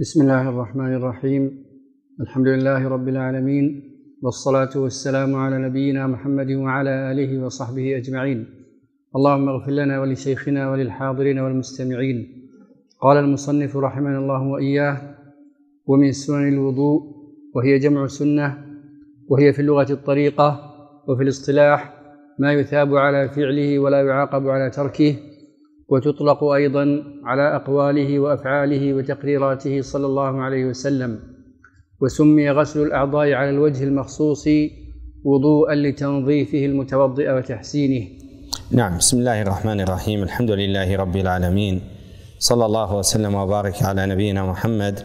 بسم الله الرحمن الرحيم الحمد لله رب العالمين والصلاة والسلام على نبينا محمد وعلى آله وصحبه أجمعين اللهم اغفر لنا ولشيخنا وللحاضرين والمستمعين قال المصنف رحمنا الله وإياه ومن سنن الوضوء وهي جمع سنة وهي في اللغة الطريقة وفي الاصطلاح ما يثاب على فعله ولا يعاقب على تركه وتطلق أيضا على أقواله وأفعاله وتقريراته صلى الله عليه وسلم وسمي غسل الأعضاء على الوجه المخصوص وضوءا لتنظيفه المتوضئ وتحسينه. نعم بسم الله الرحمن الرحيم. الحمد لله رب العالمين. صلى الله وسلم وبارك على نبينا محمد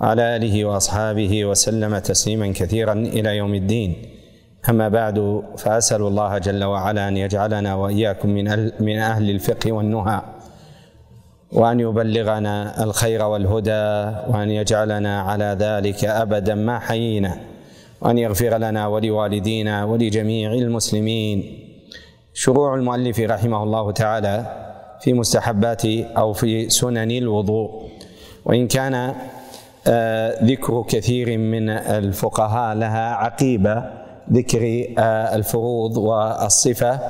وعلى آله وأصحابه وسلم تسليما كثيرا إلى يوم الدين. أما بعد فأسأل الله جل وعلا أن يجعلنا وإياكم من من أهل الفقه والنهى وأن يبلغنا الخير والهدى وأن يجعلنا على ذلك أبدا ما حيينا وأن يغفر لنا ولوالدينا ولجميع المسلمين. شروع المؤلف رحمه الله تعالى في مستحبات أو في سنن الوضوء وإن كان آه، ذكر كثير من الفقهاء لها عقيبة ذكر آه، الفروض والصفة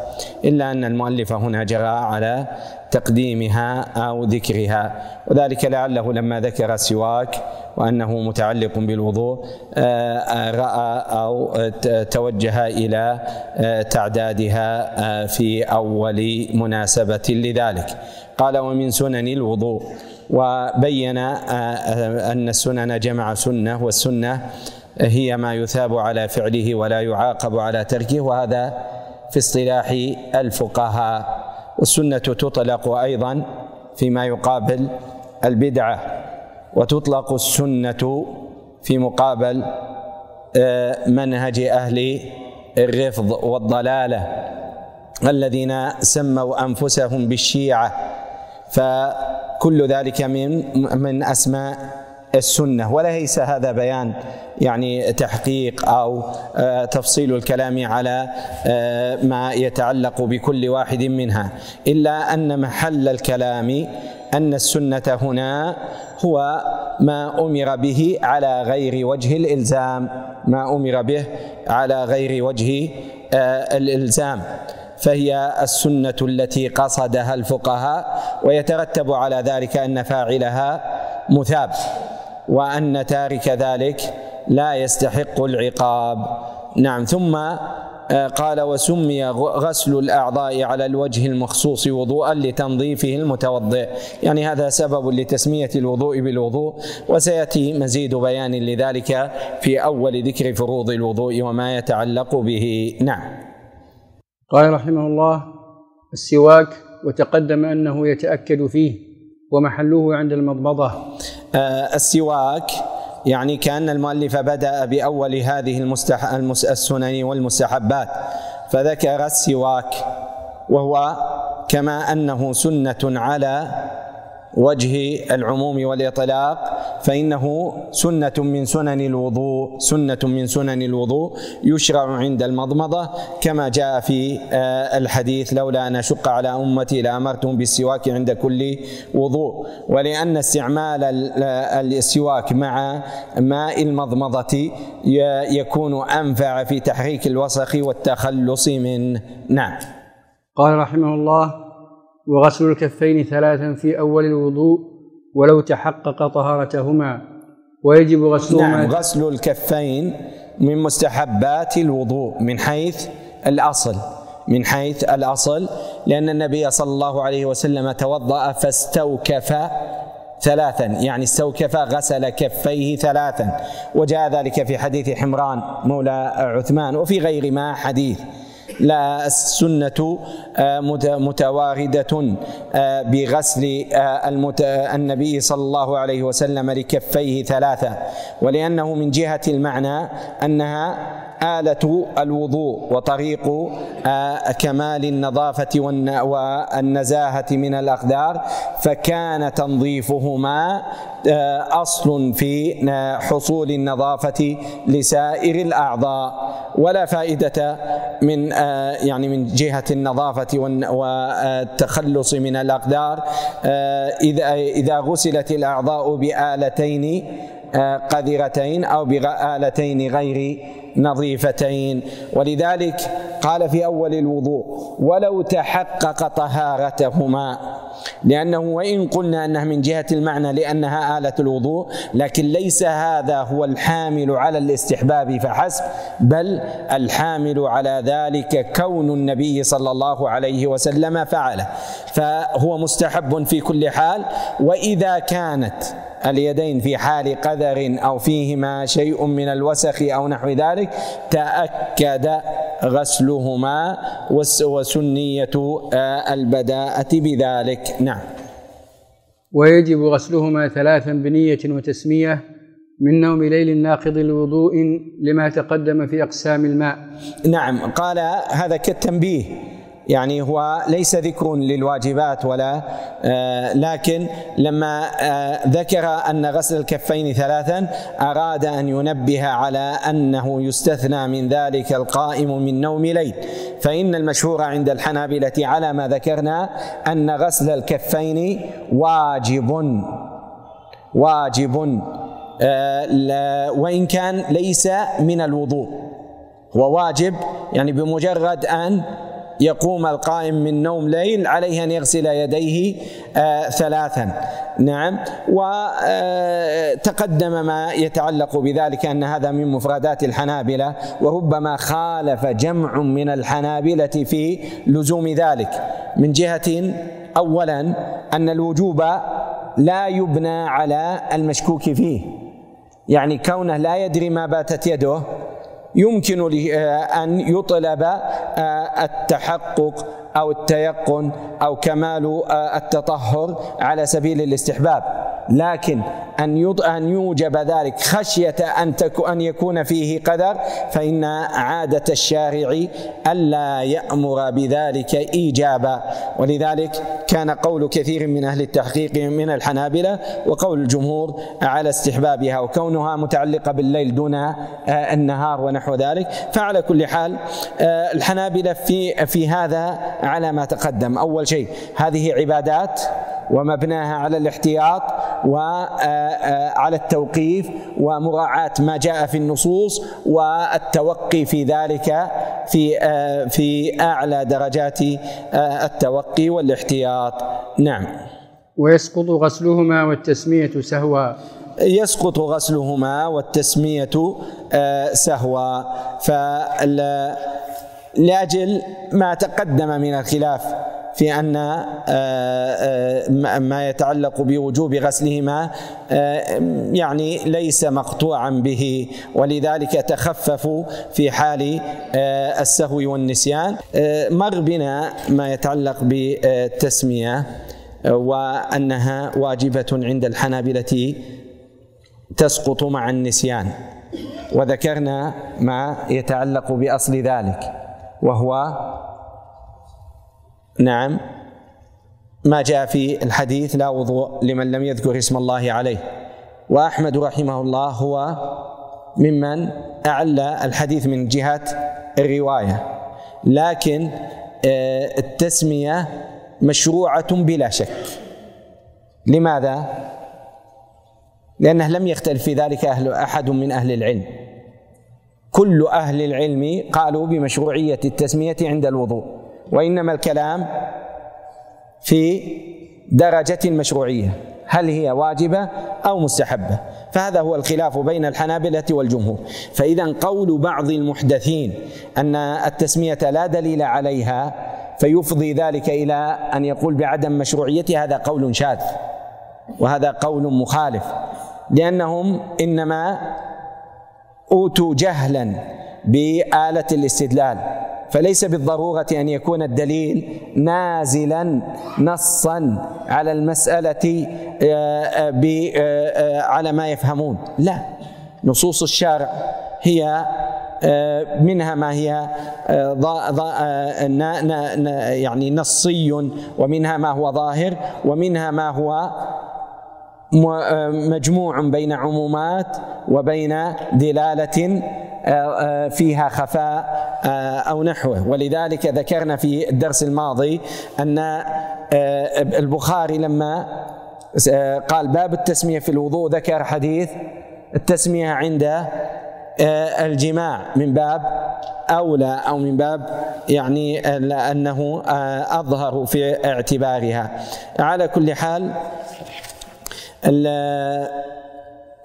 إلا أن المؤلف هنا جرى على تقديمها أو ذكرها. وذلك لعله لما ذكر السواك وأنه متعلق بالوضوء آه، آه، رأى أو توجه إلى تعدادها في أول مناسبة لذلك. قال ومن سنن الوضوء وبين أن السنن جمع سنة والسنة هي ما يثاب على فعله ولا يعاقب على تركه وهذا في اصطلاح الفقهاء. والسنة تطلق أيضا فيما يقابل البدعة وتطلق السنة في مقابل آه، منهج أهل الرفض والضلالة الذين سموا أنفسهم بالشيعة. فكل ذلك من من أسماء السنة وليس هذا بيان يعني تحقيق أو آه، تفصيل الكلام على آه، ما يتعلق بكل واحد منها. إلا أن محل الكلام أن السنة هنا هو ما أمر به على غير وجه الإلزام ما أمر به على غير وجه آه، الإلزام. فهي السنة التي قصدها الفقهاء ويترتب على ذلك أن فاعلها مثاب. وأن تارك ذلك لا يستحق العقاب. نعم ثم آه، قال وسمي غسل الأعضاء على الوجه المخصوص وضوءا لتنظيفه المتوضئ. يعني هذا سبب لتسمية الوضوء بالوضوء وسيأتي مزيد بيان لذلك في أول ذكر فروض الوضوء وما يتعلق به. نعم. قال رحمه الله السواك وتقدم أنه يتأكد فيه ومحله عند المضمضة. آه، السواك يعني كأن المؤلف بدأ بأول هذه المستح... المس... السنن والمستحبات فذكر السواك وهو كما أنه سنة على وجه العموم والإطلاق فإنه سنة من سنن الوضوء سنة من سنن الوضوء يشرع عند المضمضة كما جاء في آه، الحديث لولا أن أشق على أمتي لأمرتهم بالسواك عند كل وضوء. ولأن استعمال السواك مع ماء المضمضة يكون أنفع في تحريك الوسخ والتخلص منه نعم. قال رحمه الله وغسل الكفين ثلاثا في أول الوضوء ولو تحقق طهارتهما. ويجب غسلهما نعم غسل الكفين من مستحبات الوضوء من حيث الأصل من حيث الأصل لأن النبي صلى الله عليه وسلم توضأ فاستوكف ثلاثا يعني استوكف غسل كفيه ثلاثا. وجاء ذلك في حديث حمران مولى عثمان وفي غير ما حديث. لا السنة آه، متواردة آه، بغسل آه، النبي صلى الله عليه وسلم لكفيه ثلاثة. ولأنه من جهة المعنى أنها آلة الوضوء وطريق كمال النظافة والنزاهة من الأقدار فكان تنظيفهما أصل في حصول النظافة لسائر الأعضاء. ولا فائدة من يعني من جهة النظافة والتخلص من الأقدار إذا إذا غسلت الأعضاء بآلتين قذرتين أو بآلتين غير نظيفتين. ولذلك قال في أول الوضوء ولو تحقق طهارتهما. لأنه وإن قلنا أنها من جهة المعنى لأنها آلة الوضوء لكن ليس هذا هو الحامل على الاستحباب فحسب بل الحامل على ذلك كون النبي صلى الله عليه وسلم فعله. فهو مستحب في كل حال وإذا كانت اليدين في حال قذر أو فيهما شيء من الوسخ أو نحو ذلك تأكد غسلهما وسنية آه، البداءة بذلك. نعم. ويجب غسلهما ثلاثا بنية وتسمية من نوم ليل ناقض الوضوء لما تقدم في أقسام الماء. نعم. قال هذا كالتنبيه. يعني هو ليس ذكر للواجبات ولا آه لكن لما آه ذكر أن غسل الكفين ثلاثا أراد أن ينبه على أنه يستثنى من ذلك القائم من نوم ليل. فإن المشهور عند الحنابلة على ما ذكرنا أن غسل الكفين واجب واجب آه وإن كان ليس من الوضوء. هو واجب يعني بمجرد أن يقوم القائم من نوم ليل عليه أن يغسل يديه آه ثلاثا. نعم. وتقدم آه ما يتعلق بذلك أن هذا من مفردات الحنابلة وربما خالف جمع من الحنابلة في لزوم ذلك. من جهة اولا أن الوجوب لا يبنى على المشكوك فيه. يعني كونه لا يدري ما باتت يده يمكن آه، أن يطلب آه، التحقق أو التيقن أو كمال آه، التطهر على سبيل الاستحباب. لكن أن أن يوجب ذلك خشية أن أن يكون فيه قدر فإن عادة الشارع ألا يأمر بذلك إيجابا. ولذلك كان قول كثير من أهل التحقيق من الحنابلة وقول الجمهور على استحبابها وكونها متعلقة بالليل دون آه، النهار ونحو ذلك. فعلى كل حال آه، الحنابلة في في هذا على ما تقدم. أول شيء هذه عبادات ومبناها على الاحتياط وعلى التوقيف ومراعاة ما جاء في النصوص والتوقي في ذلك في في أعلى درجات التوقي والاحتياط. نعم. ويسقط غسلهما والتسمية سهوا. يسقط غسلهما والتسمية سهوا. فلأجل ما تقدم من الخلاف في أن آه، آه، ما يتعلق بوجوب غسلهما آه، يعني ليس مقطوعا به ولذلك تخففوا في حال السهو والنسيان مر بنا ما يتعلق بالتسمية وأنها واجبة عند الحنابلة تسقط مع النسيان. وذكرنا ما يتعلق بأصل ذلك وهو نعم. ما جاء في الحديث لا وضوء لمن لم يذكر اسم الله عليه. وأحمد رحمه الله هو ممن اعل الحديث من جهة الرواية. لكن آه، التسمية مشروعة بلا شك. لماذا؟ لأنه لم يختلف في ذلك أهل أحد من أهل العلم. كل أهل العلم قالوا بمشروعية التسمية عند الوضوء. وإنما الكلام في درجة المشروعيه هل هي واجبة أو مستحبة؟ فهذا هو الخلاف بين الحنابلة والجمهور. فإذا قول بعض المحدثين أن التسمية لا دليل عليها فيفضي ذلك إلى أن يقول بعدم مشروعيتها هذا قول شاذ وهذا قول مخالف لأنهم إنما أوتوا جهلا بآلة الاستدلال. فليس بالضرورة أن يكون الدليل نازلا نصا على المسألة آه، آه، آه، على ما يفهمون. لا نصوص الشارع هي منها ما هي يعني نصي ومنها ما هو ظاهر ومنها ما هو مجموع بين عمومات وبين دلالة فيها خفاء أو نحوه. ولذلك ذكرنا في الدرس الماضي أن البخاري لما قال باب التسمية في الوضوء ذكر حديث التسمية عند الجماع من باب أولى أو من باب يعني أنه أظهر في اعتبارها. على كل حال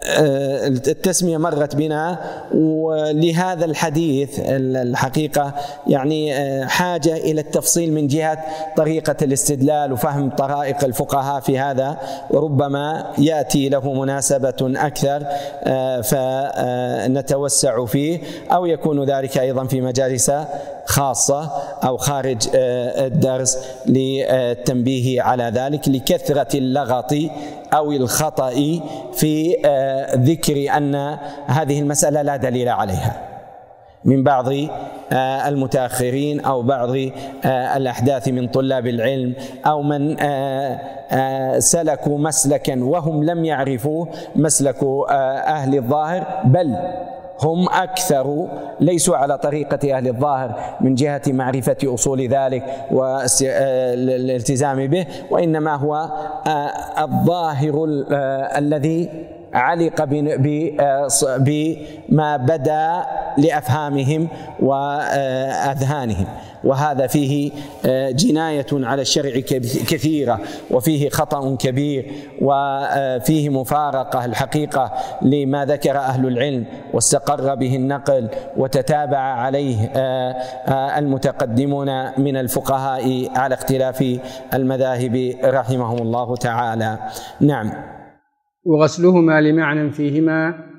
التسمية مرت بنا ولهذا الحديث الحقيقة يعني حاجة إلى التفصيل من جهة طريقة الاستدلال وفهم طرائق الفقهاء في هذا. وربما يأتي له مناسبة أكثر فنتوسع فيه أو يكون ذلك أيضا في مجالس خاصة أو خارج الدرس للتنبيه على ذلك لكثرة اللغط أو الخطأ في آه، ذكر أن هذه المسألة لا دليل عليها. من بعض آه، المتأخرين أو بعض آه، الأحداث من طلاب العلم أو من سلكوا مسلكا وهم لم يعرفوه مسلك أهل الظاهر بل هم أكثر ليسوا على طريقة أهل الظاهر من جهة معرفة أصول ذلك والالتزام به وإنما هو آه، الظاهر آه، الذي علق بما بدا لأفهامهم وأذهانهم. وهذا فيه آه، جناية على الشرع كثيرة وفيه خطأ كبير وفيه مفارقة الحقيقة لما ذكر أهل العلم واستقر به النقل وتتابع عليه آه، آه، المتقدمون من الفقهاء على اختلاف المذاهب رحمهم الله تعالى. نعم. وغسلهما لمعنى فيهما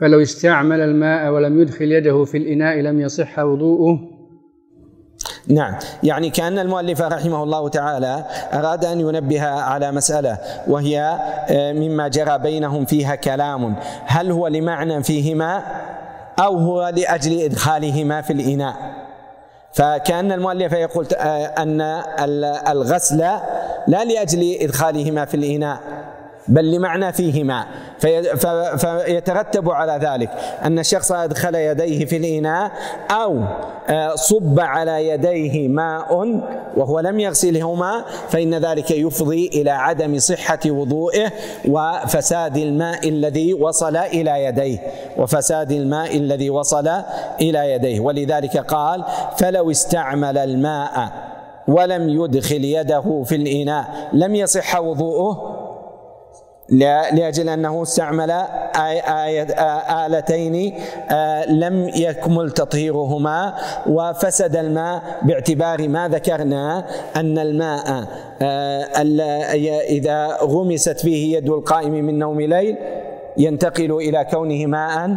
فلو استعمل الماء ولم يدخل يده في الإناء لم يصح وضوءه. نعم. يعني كأن المؤلف رحمه الله تعالى أراد أن ينبه على مسألة وهي آه، مما جرى بينهم فيها كلام. هل هو لمعنى فيهما أو هو لأجل إدخالهما في الإناء؟ فكأن المؤلف يقول آه، أن الغسل لا لأجل إدخالهما في الإناء. بل لمعنى فيهما. فيترتب على ذلك أن الشخص أدخل يديه في الإناء أو آه، صب على يديه ماء وهو لم يغسلهما فإن ذلك يفضي إلى عدم صحة وضوئه وفساد الماء الذي وصل إلى يديه. وفساد الماء الذي وصل إلى يديه. ولذلك قال فلو استعمل الماء ولم يدخل يده في الإناء لم يصح وضوءه لأجل أنه استعمل آلتين لم يكمل تطهيرهما وفسد الماء باعتبار ما ذكرنا أن الماء إذا غمست فيه يد القائم من نوم ليل ينتقل إلى كونه ماء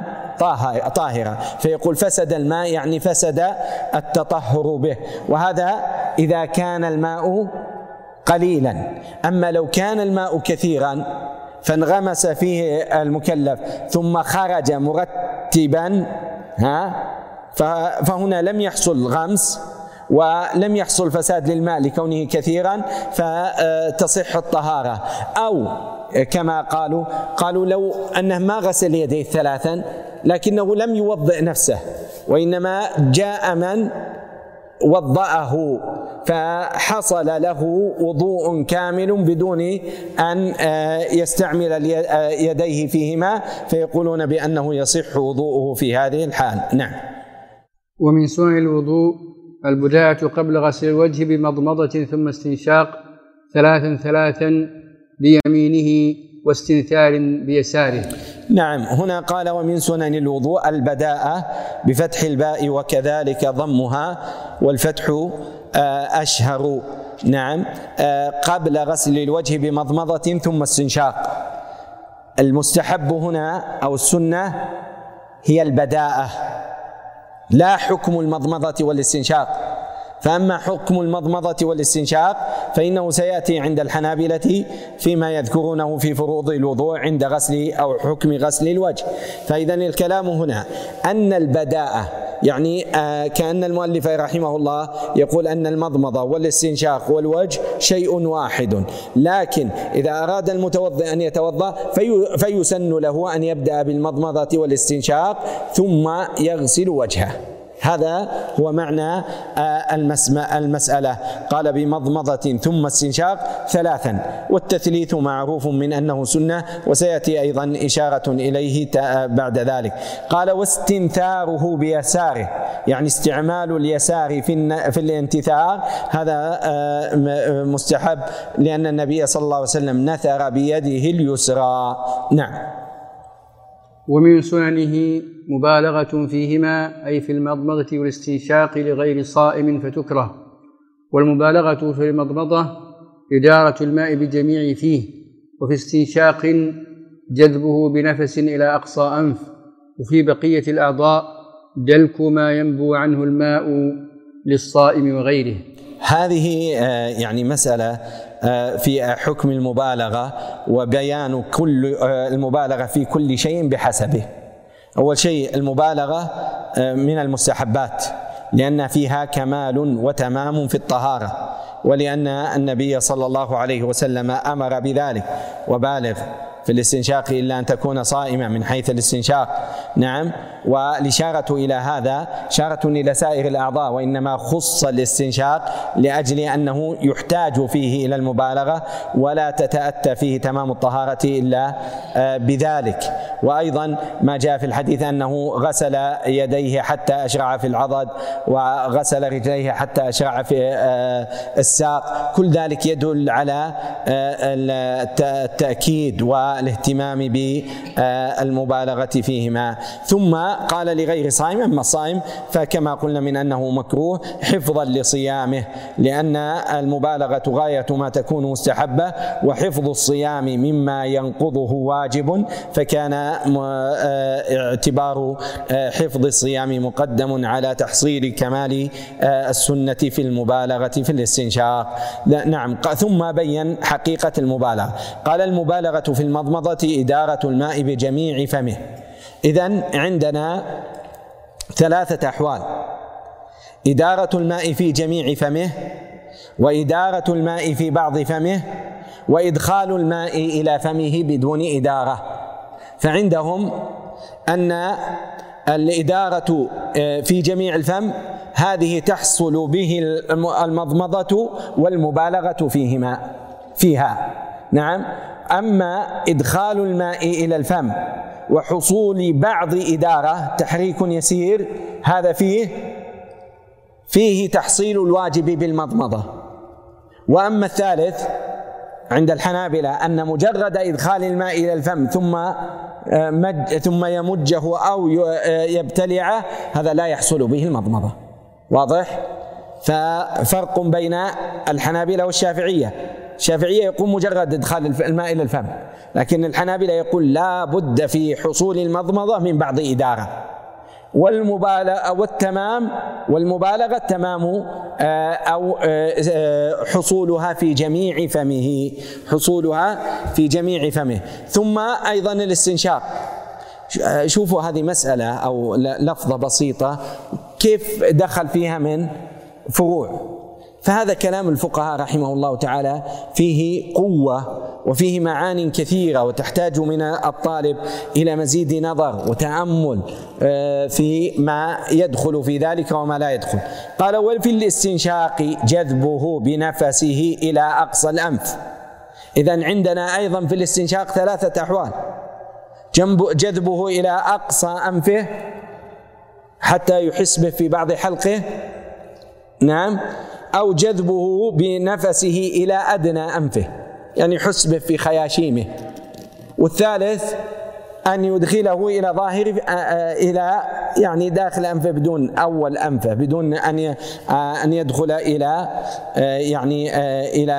طاهرا. فيقول فسد الماء يعني فسد التطهر به. وهذا إذا كان الماء قليلا. أما لو كان الماء كثيرا فانغمس فيه المكلف ثم خرج مرتبا ها؟ فهنا لم يحصل غمس ولم يحصل فساد للماء لكونه كثيرا فتصح الطهارة. أو كما قالوا قالوا لو أنه ما غسل يديه ثلاثا لكنه لم يوضئ نفسه وإنما جاء من وضأه فحصل له وضوء كامل بدون أن آه، يستعمل آه، يديه فيهما فيقولون بأنه يصح وضوءه في هذه الحال. نعم. ومن سنن الوضوء البداية قبل غسل الوجه بمضمضة ثم استنشاق ثلاثا ثلاثا بيمينه واستنثار بيساره. نعم هنا قال ومن سنن الوضوء البداءة بفتح الباء وكذلك ضمها والفتح آه، أشهر. نعم آه، قبل غسل الوجه بمضمضة ثم استنشاق. المستحب هنا أو السنة هي البداءة لا حكم المضمضة والاستنشاق. فأما حكم المضمضة والاستنشاق فإنه سيأتي عند الحنابلة فيما يذكرونه في فروض الوضوء عند غسل أو حكم غسل الوجه. فإذا الكلام هنا أن البداءة يعني آه، كأن المؤلف رحمه الله يقول أن المضمضة والاستنشاق والوجه شيء واحد. لكن إذا أراد المتوضئ أن يتوضأ في فيسن له أن يبدأ بالمضمضة والاستنشاق ثم يغسل وجهه. هذا هو معنى آه، المسألة. قال بمضمضة ثم استنشاق ثلاثا. والتثليث معروف من أنه سنة وسيأتي أيضا إشارة إليه بعد ذلك. قال واستنثاره بيساره يعني استعمال اليسار في الانتثار. هذا آه، مستحب لأن النبي صلى الله عليه وسلم نثر بيده اليسرى. نعم. ومن سننه مبالغة فيهما أي في المضمضة والاستنشاق لغير صائم فتكره والمبالغة في المضمضة إدارة الماء بجميع فيه وفي استنشاق جذبه بنفس إلى أقصى أنف وفي بقية الأعضاء دلك ما ينبو عنه الماء للصائم وغيره. هذه آه، يعني مسألة في حكم المبالغة وبيان كل آه، المبالغة في كل شيء بحسبه. أول شيء المبالغة آه، من المستحبات لأن فيها كمال وتمام في الطهارة ولأن النبي صلى الله عليه وسلم أمر بذلك وبالغ في الاستنشاق إلا أن تكون صائما من حيث الاستنشاق. نعم. والإشارة إلى هذا إشارة إلى سائر الأعضاء وإنما خص الاستنشاق لأجل أنه يحتاج فيه إلى المبالغة ولا تتأتى فيه تمام الطهارة إلا آه، بذلك. وأيضا ما جاء في الحديث أنه غسل يديه حتى أشرع في العضد وغسل رجليه حتى أشرع في آه، الساق. كل ذلك يدل على آه، التأكيد والاهتمام بالمبالغة فيهما. ثم قال لغير صائم أما الصائم فكما قلنا من أنه مكروه حفظا لصيامه لأن المبالغة غاية ما تكون مستحبة وحفظ الصيام مما ينقضه واجب فكان اعتبار حفظ الصيام مقدم على تحصيل كمال السنة في المبالغة في الاستنشاق. نعم. ثم بين حقيقة المبالغة. قال المبالغة في المضمضه إدارة الماء بجميع فمه. إذا عندنا ثلاثة أحوال. إدارة الماء في جميع فمه وإدارة الماء في بعض فمه وإدخال الماء إلى فمه بدون إدارة. فعندهم أن الإدارة آه، في جميع الفم هذه تحصل به المضمضة والمبالغة فيهما فيها. نعم. أما إدخال الماء إلى الفم وحصول بعض إدارة تحريك يسير هذا فيه فيه تحصيل الواجب بالمضمضة. وأما الثالث عند الحنابلة أن مجرد إدخال الماء إلى الفم ثم آه، مج ثم يمجه أو آه، يبتلعه هذا لا يحصل به المضمضة. واضح؟ ففرق بين الحنابلة والشافعية. الشافعية يقول مجرد إدخال الماء إلى الفم. لكن الحنابلة يقول لا بد في حصول المضمضة من بعض إدارة. والمبالغة والتمام والمبالغة تمام آه، أو آه، آه، حصولها في جميع فمه. حصولها في جميع فمه. ثم أيضا الاستنشاق. شوفوا هذه مسألة أو لفظة بسيطة. كيف دخل فيها من؟ فروع. فهذا كلام الفقهاء رحمه الله تعالى فيه قوة وفيه معان كثيرة وتحتاج من الطالب إلى مزيد نظر وتأمل آه، في ما يدخل في ذلك وما لا يدخل. قال وفي الاستنشاق جذبه بنفسه إلى أقصى الأنف. اذا عندنا أيضا في الاستنشاق ثلاثة أحوال. جذبه إلى أقصى أنفه حتى يحس به في بعض حلقه. نعم. أو جذبه بنفسه إلى أدنى أنفه يعني يحس به في خياشيمه. والثالث أن يدخله إلى ظاهر إلى يعني داخل أنفه بدون أول أنفه بدون أن أن يدخل إلى يعني إلى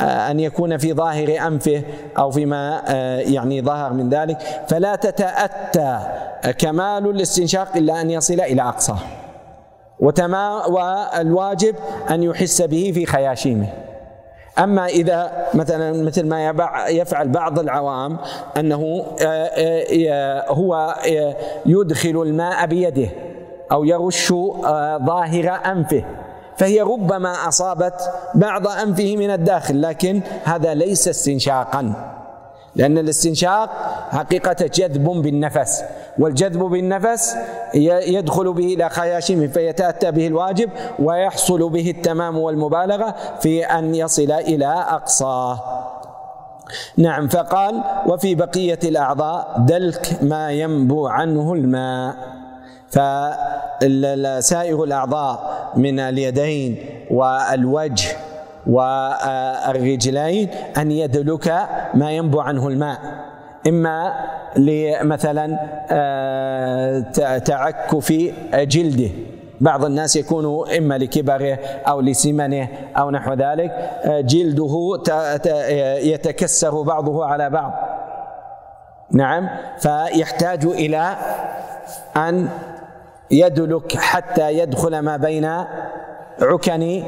أن يكون في ظاهر أنفه أو فيما يعني ظهر من ذلك. فلا تتأتى كمال الاستنشاق إلا أن يصل إلى أقصاه. وتمام والواجب أن يحس به في خياشيمه. أما إذا مثلا مثل ما يفعل بعض العوام أنه آه، آه، هو آه، يدخل الماء بيده أو يرش ظاهر أنفه. فهي ربما أصابت بعض أنفه من الداخل لكن هذا ليس استنشاقا. لأن الاستنشاق حقيقة جذب بالنفس والجذب بالنفس يدخل به إلى خياشيمه فيتأتى به الواجب ويحصل به التمام والمبالغة في أن يصل إلى أقصاه نعم فقال وفي بقية الأعضاء دلك ما ينبو عنه الماء. فسائر الأعضاء من اليدين والوجه والرجلين أن يدلك ما ينبو عنه الماء. إما لمثلا آه، تعكف جلده. بعض الناس يكون إما لكبره أو لسمنه أو نحو ذلك. آه، جلده يتكسر بعضه على بعض. نعم. فيحتاج إلى أن يدلك حتى يدخل ما بين عكن آه،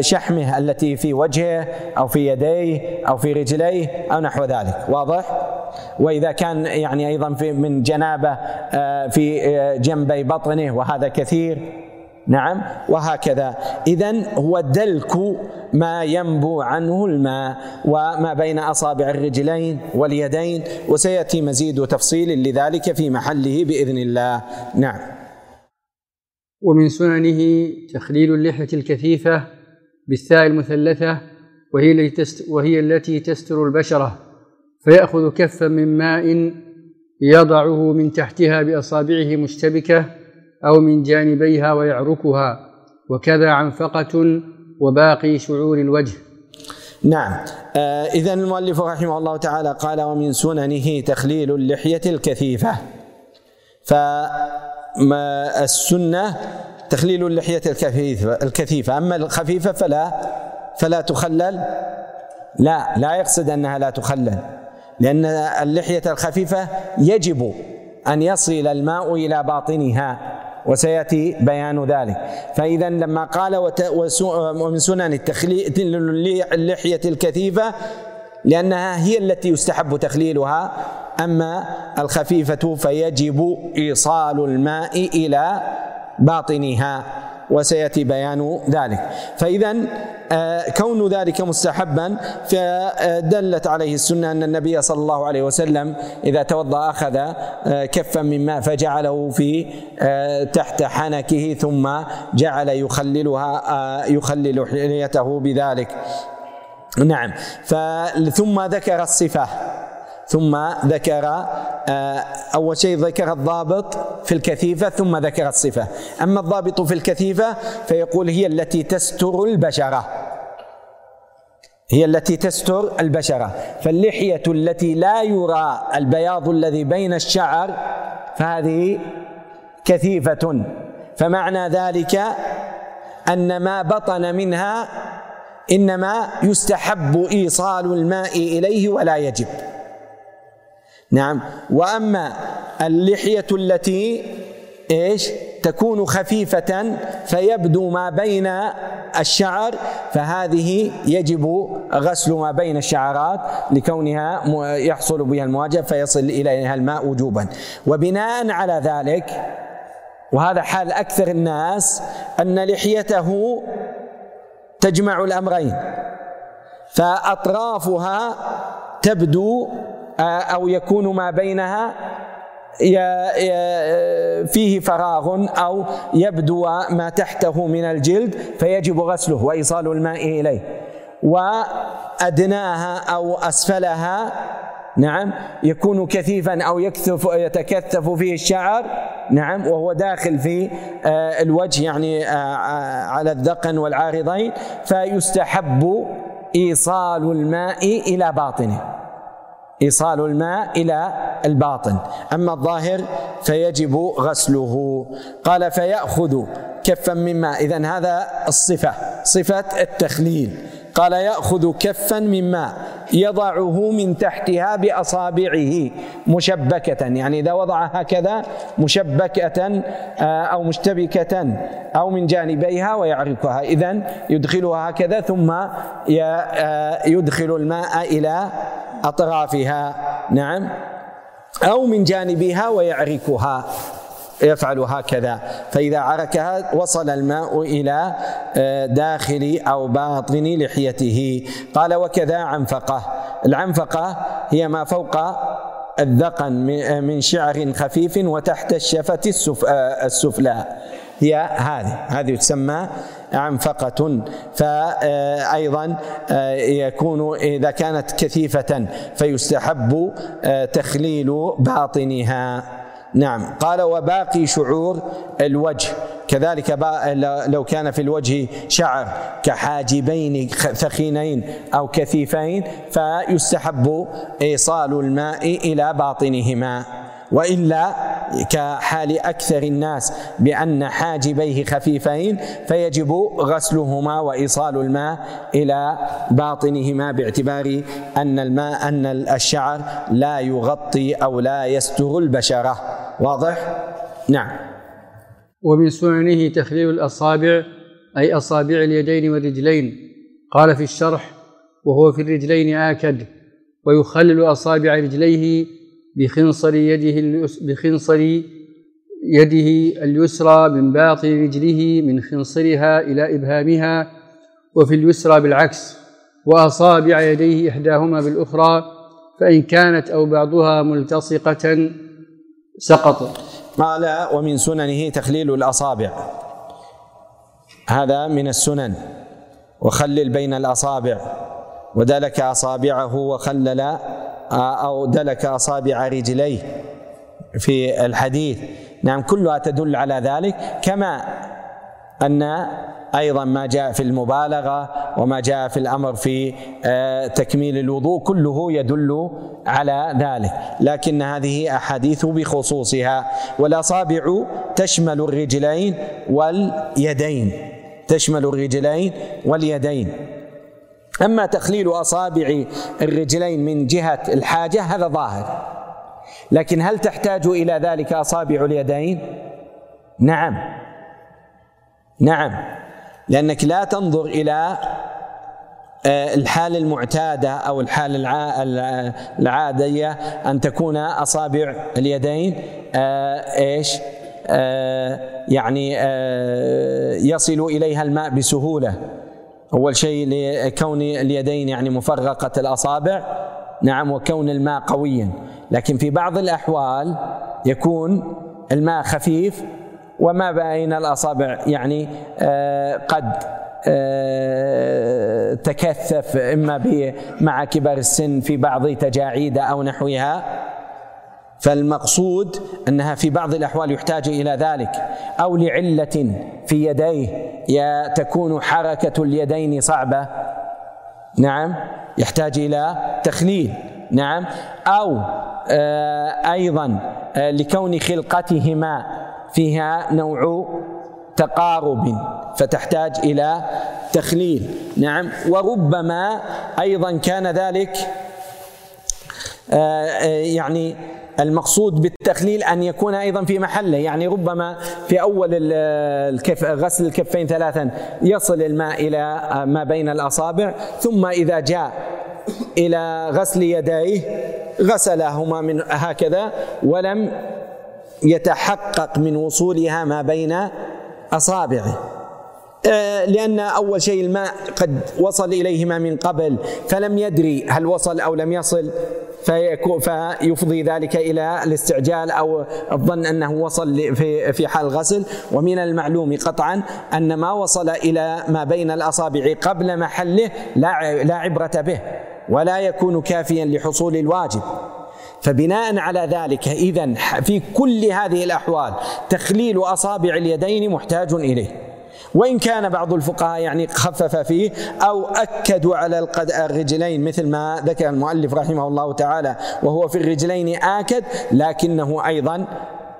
شحمه التي في وجهه أو في يديه أو في رجليه أو نحو ذلك. واضح؟ وإذا كان يعني أيضا في من جنابه آه، في آه، جنبي بطنه وهذا كثير. نعم وهكذا. اذا هو دلك ما ينبو عنه الماء وما بين أصابع الرجلين واليدين وسيأتي مزيد تفصيل لذلك في محله بإذن الله. نعم. ومن سننه تخليل اللحية الكثيفة بالثاء المثلثة وهي التي وهي التي تستر البشرة فيأخذ كفا من ماء يضعه من تحتها بأصابعه مشتبكة أو من جانبيها ويعركها وكذا عنفقة وباقي شعور الوجه. نعم. آه إذا المؤلف رحمه الله تعالى قال ومن سننه تخليل اللحية الكثيفة. ف ما السنة تخليل اللحية الكثيفة الكثيفة. أما الخفيفة فلا فلا تخلل. لا لا يقصد أنها لا تخلل. لأن اللحية الخفيفة يجب أن يصل الماء إلى باطنها وسيأتي بيان ذلك. فإذا لما قال ومن سنن التخليل اللحية الكثيفة لأنها هي التي يستحب تخليلها أما الخفيفة فيجب إيصال الماء إلى باطنها وسيأتي بيان ذلك. فاذا آه، كون ذلك مستحبا فدلت عليه السنة أن النبي صلى الله عليه وسلم إذا توضأ أخذ آه، كفا من ماء فجعله في آه، تحت حنكه ثم جعل يخللها يخلل حليته بذلك. نعم. ثم ذكر الصفة. ثم ذكر آه، أول شيء ذكر الضابط في الكثيفة ثم ذكر الصفة. أما الضابط في الكثيفة فيقول هي التي تستر البشرة. هي التي تستر البشرة. فاللحية التي لا يرى البياض الذي بين الشعر فهذه كثيفة. فمعنى ذلك أن ما بطن منها إنما يستحب إيصال الماء إليه ولا يجب. نعم. وأما اللحية التي إيش؟ تكون خفيفة فيبدو ما بين الشعر فهذه يجب غسل ما بين الشعرات لكونها يحصل بها المواجهة فيصل إليها الماء وجوبا. وبناء على ذلك وهذا حال أكثر الناس أن لحيته تجمع الأمرين فأطرافها تبدو أو يكون ما بينها فيه فراغ أو يبدو ما تحته من الجلد فيجب غسله وإيصال الماء إليه. وأدناها أو أسفلها نعم يكون كثيفا أو يكثف يتكثف فيه الشعر نعم وهو داخل في آه، الوجه يعني آه، على الذقن والعارضين فيستحب إيصال الماء إلى باطنه. إيصال الماء إلى الباطن. أما الظاهر فيجب غسله. قال فيأخذ كفا من ماء اذا هذا الصفة صفة التخليل. قال يأخذ كفا من ماء يضعه من تحتها بأصابعه مشبكة. يعني إذا وضع هكذا مشبكة آه، أو مشتبكة أو من جانبيها ويعرقها. اذا يدخلها هكذا ثم آه، يدخل الماء إلى أطرافها. نعم. أو من جانبها ويعركها يفعل هكذا. فإذا عركها وصل الماء إلى آه، داخل أو باطن لحيته. قال وكذا عنفقة. العنفقة هي ما فوق الذقن من شعر خفيف وتحت الشفة آه، السفلى. هي هذه. هذه تسمى عنفقة. فأيضا آه، يكون إذا كانت كثيفة فيستحب تخليل باطنها. نعم. قال وباقي شعور الوجه. كذلك لو كان في الوجه شعر كحاجبين ثخينين أو كثيفين فيستحب إيصال الماء إلى باطنهما. وإلا كحال أكثر الناس بأن حاجبيه خفيفين فيجب غسلهما وإيصال الماء إلى باطنهما باعتبار أن الماء أن الشعر لا يغطي أو لا يستر البشرة. واضح؟ نعم. ومن سننه تخليل الأصابع أي أصابع اليدين والرجلين. قال في الشرح وهو في الرجلين آكد ويخلل أصابع رجليه بخنصر يده بخنصر يده اليسرى من باطن رجله من خنصرها إلى إبهامها وفي اليسرى بالعكس وأصابع يديه إحداهما بالأخرى فإن كانت أو بعضها ملتصقة سقط. قال ومن سننه تخليل الأصابع. هذا من السنن. وخلل بين الأصابع. ودلك أصابعه وخلل أو دلك أصابع رجليه في الحديث. نعم كلها تدل على ذلك كما أن أيضا ما جاء في المبالغة وما جاء في الأمر في آه، تكميل الوضوء كله يدل على ذلك. لكن هذه أحاديث بخصوصها. والأصابع تشمل الرجلين واليدين تشمل الرجلين واليدين. أما تخليل أصابع الرجلين من جهة الحاجة هذا ظاهر. لكن هل تحتاج إلى ذلك أصابع اليدين؟ نعم. نعم. لأنك لا تنظر إلى آه، الحال المعتادة أو الحال العادية أن تكون أصابع اليدين آه، إيش؟ آه، يعني يصل إليها الماء بسهولة. أول شيء لكون اليدين يعني مفرقة الأصابع. نعم وكون الماء قويا. لكن في بعض الأحوال يكون الماء خفيف وما بين الأصابع يعني آه، قد آه، تكثف إما مع كبر السن في بعض تجاعيد أو نحوها. فالمقصود أنها في بعض الأحوال يحتاج إلى ذلك أو لعلة في يديه تكون حركة اليدين صعبة. نعم يحتاج إلى تخليل. نعم أو آه، أيضا آه، لكون خلقتهما فيها نوع تقارب فتحتاج إلى تخليل. نعم وربما أيضا كان ذلك يعني المقصود بالتخليل أن يكون أيضا في محله. يعني ربما في أول الكف غسل الكفين ثلاثا يصل الماء إلى ما بين الأصابع ثم إذا جاء إلى غسل يديه غسلهما من هكذا ولم يتحقق من وصولها ما بين أصابعه. آه، لأن أول شيء الماء قد وصل إليهما من قبل فلم يدري هل وصل أو لم يصل. فيفضي ذلك إلى الاستعجال أو الظن أنه وصل في في حال الغسل ومن المعلوم قطعا أن ما وصل إلى ما بين الأصابع قبل محله لا لا عبرة به ولا يكون كافيا لحصول الواجب. فبناء على ذلك اذا في كل هذه الأحوال تخليل أصابع اليدين محتاج إليه. وإن كان بعض الفقهاء يعني خفف فيه أو أكدوا على الرجلين مثل ما ذكر المؤلف رحمه الله تعالى وهو في الرجلين آكد لكنه أيضا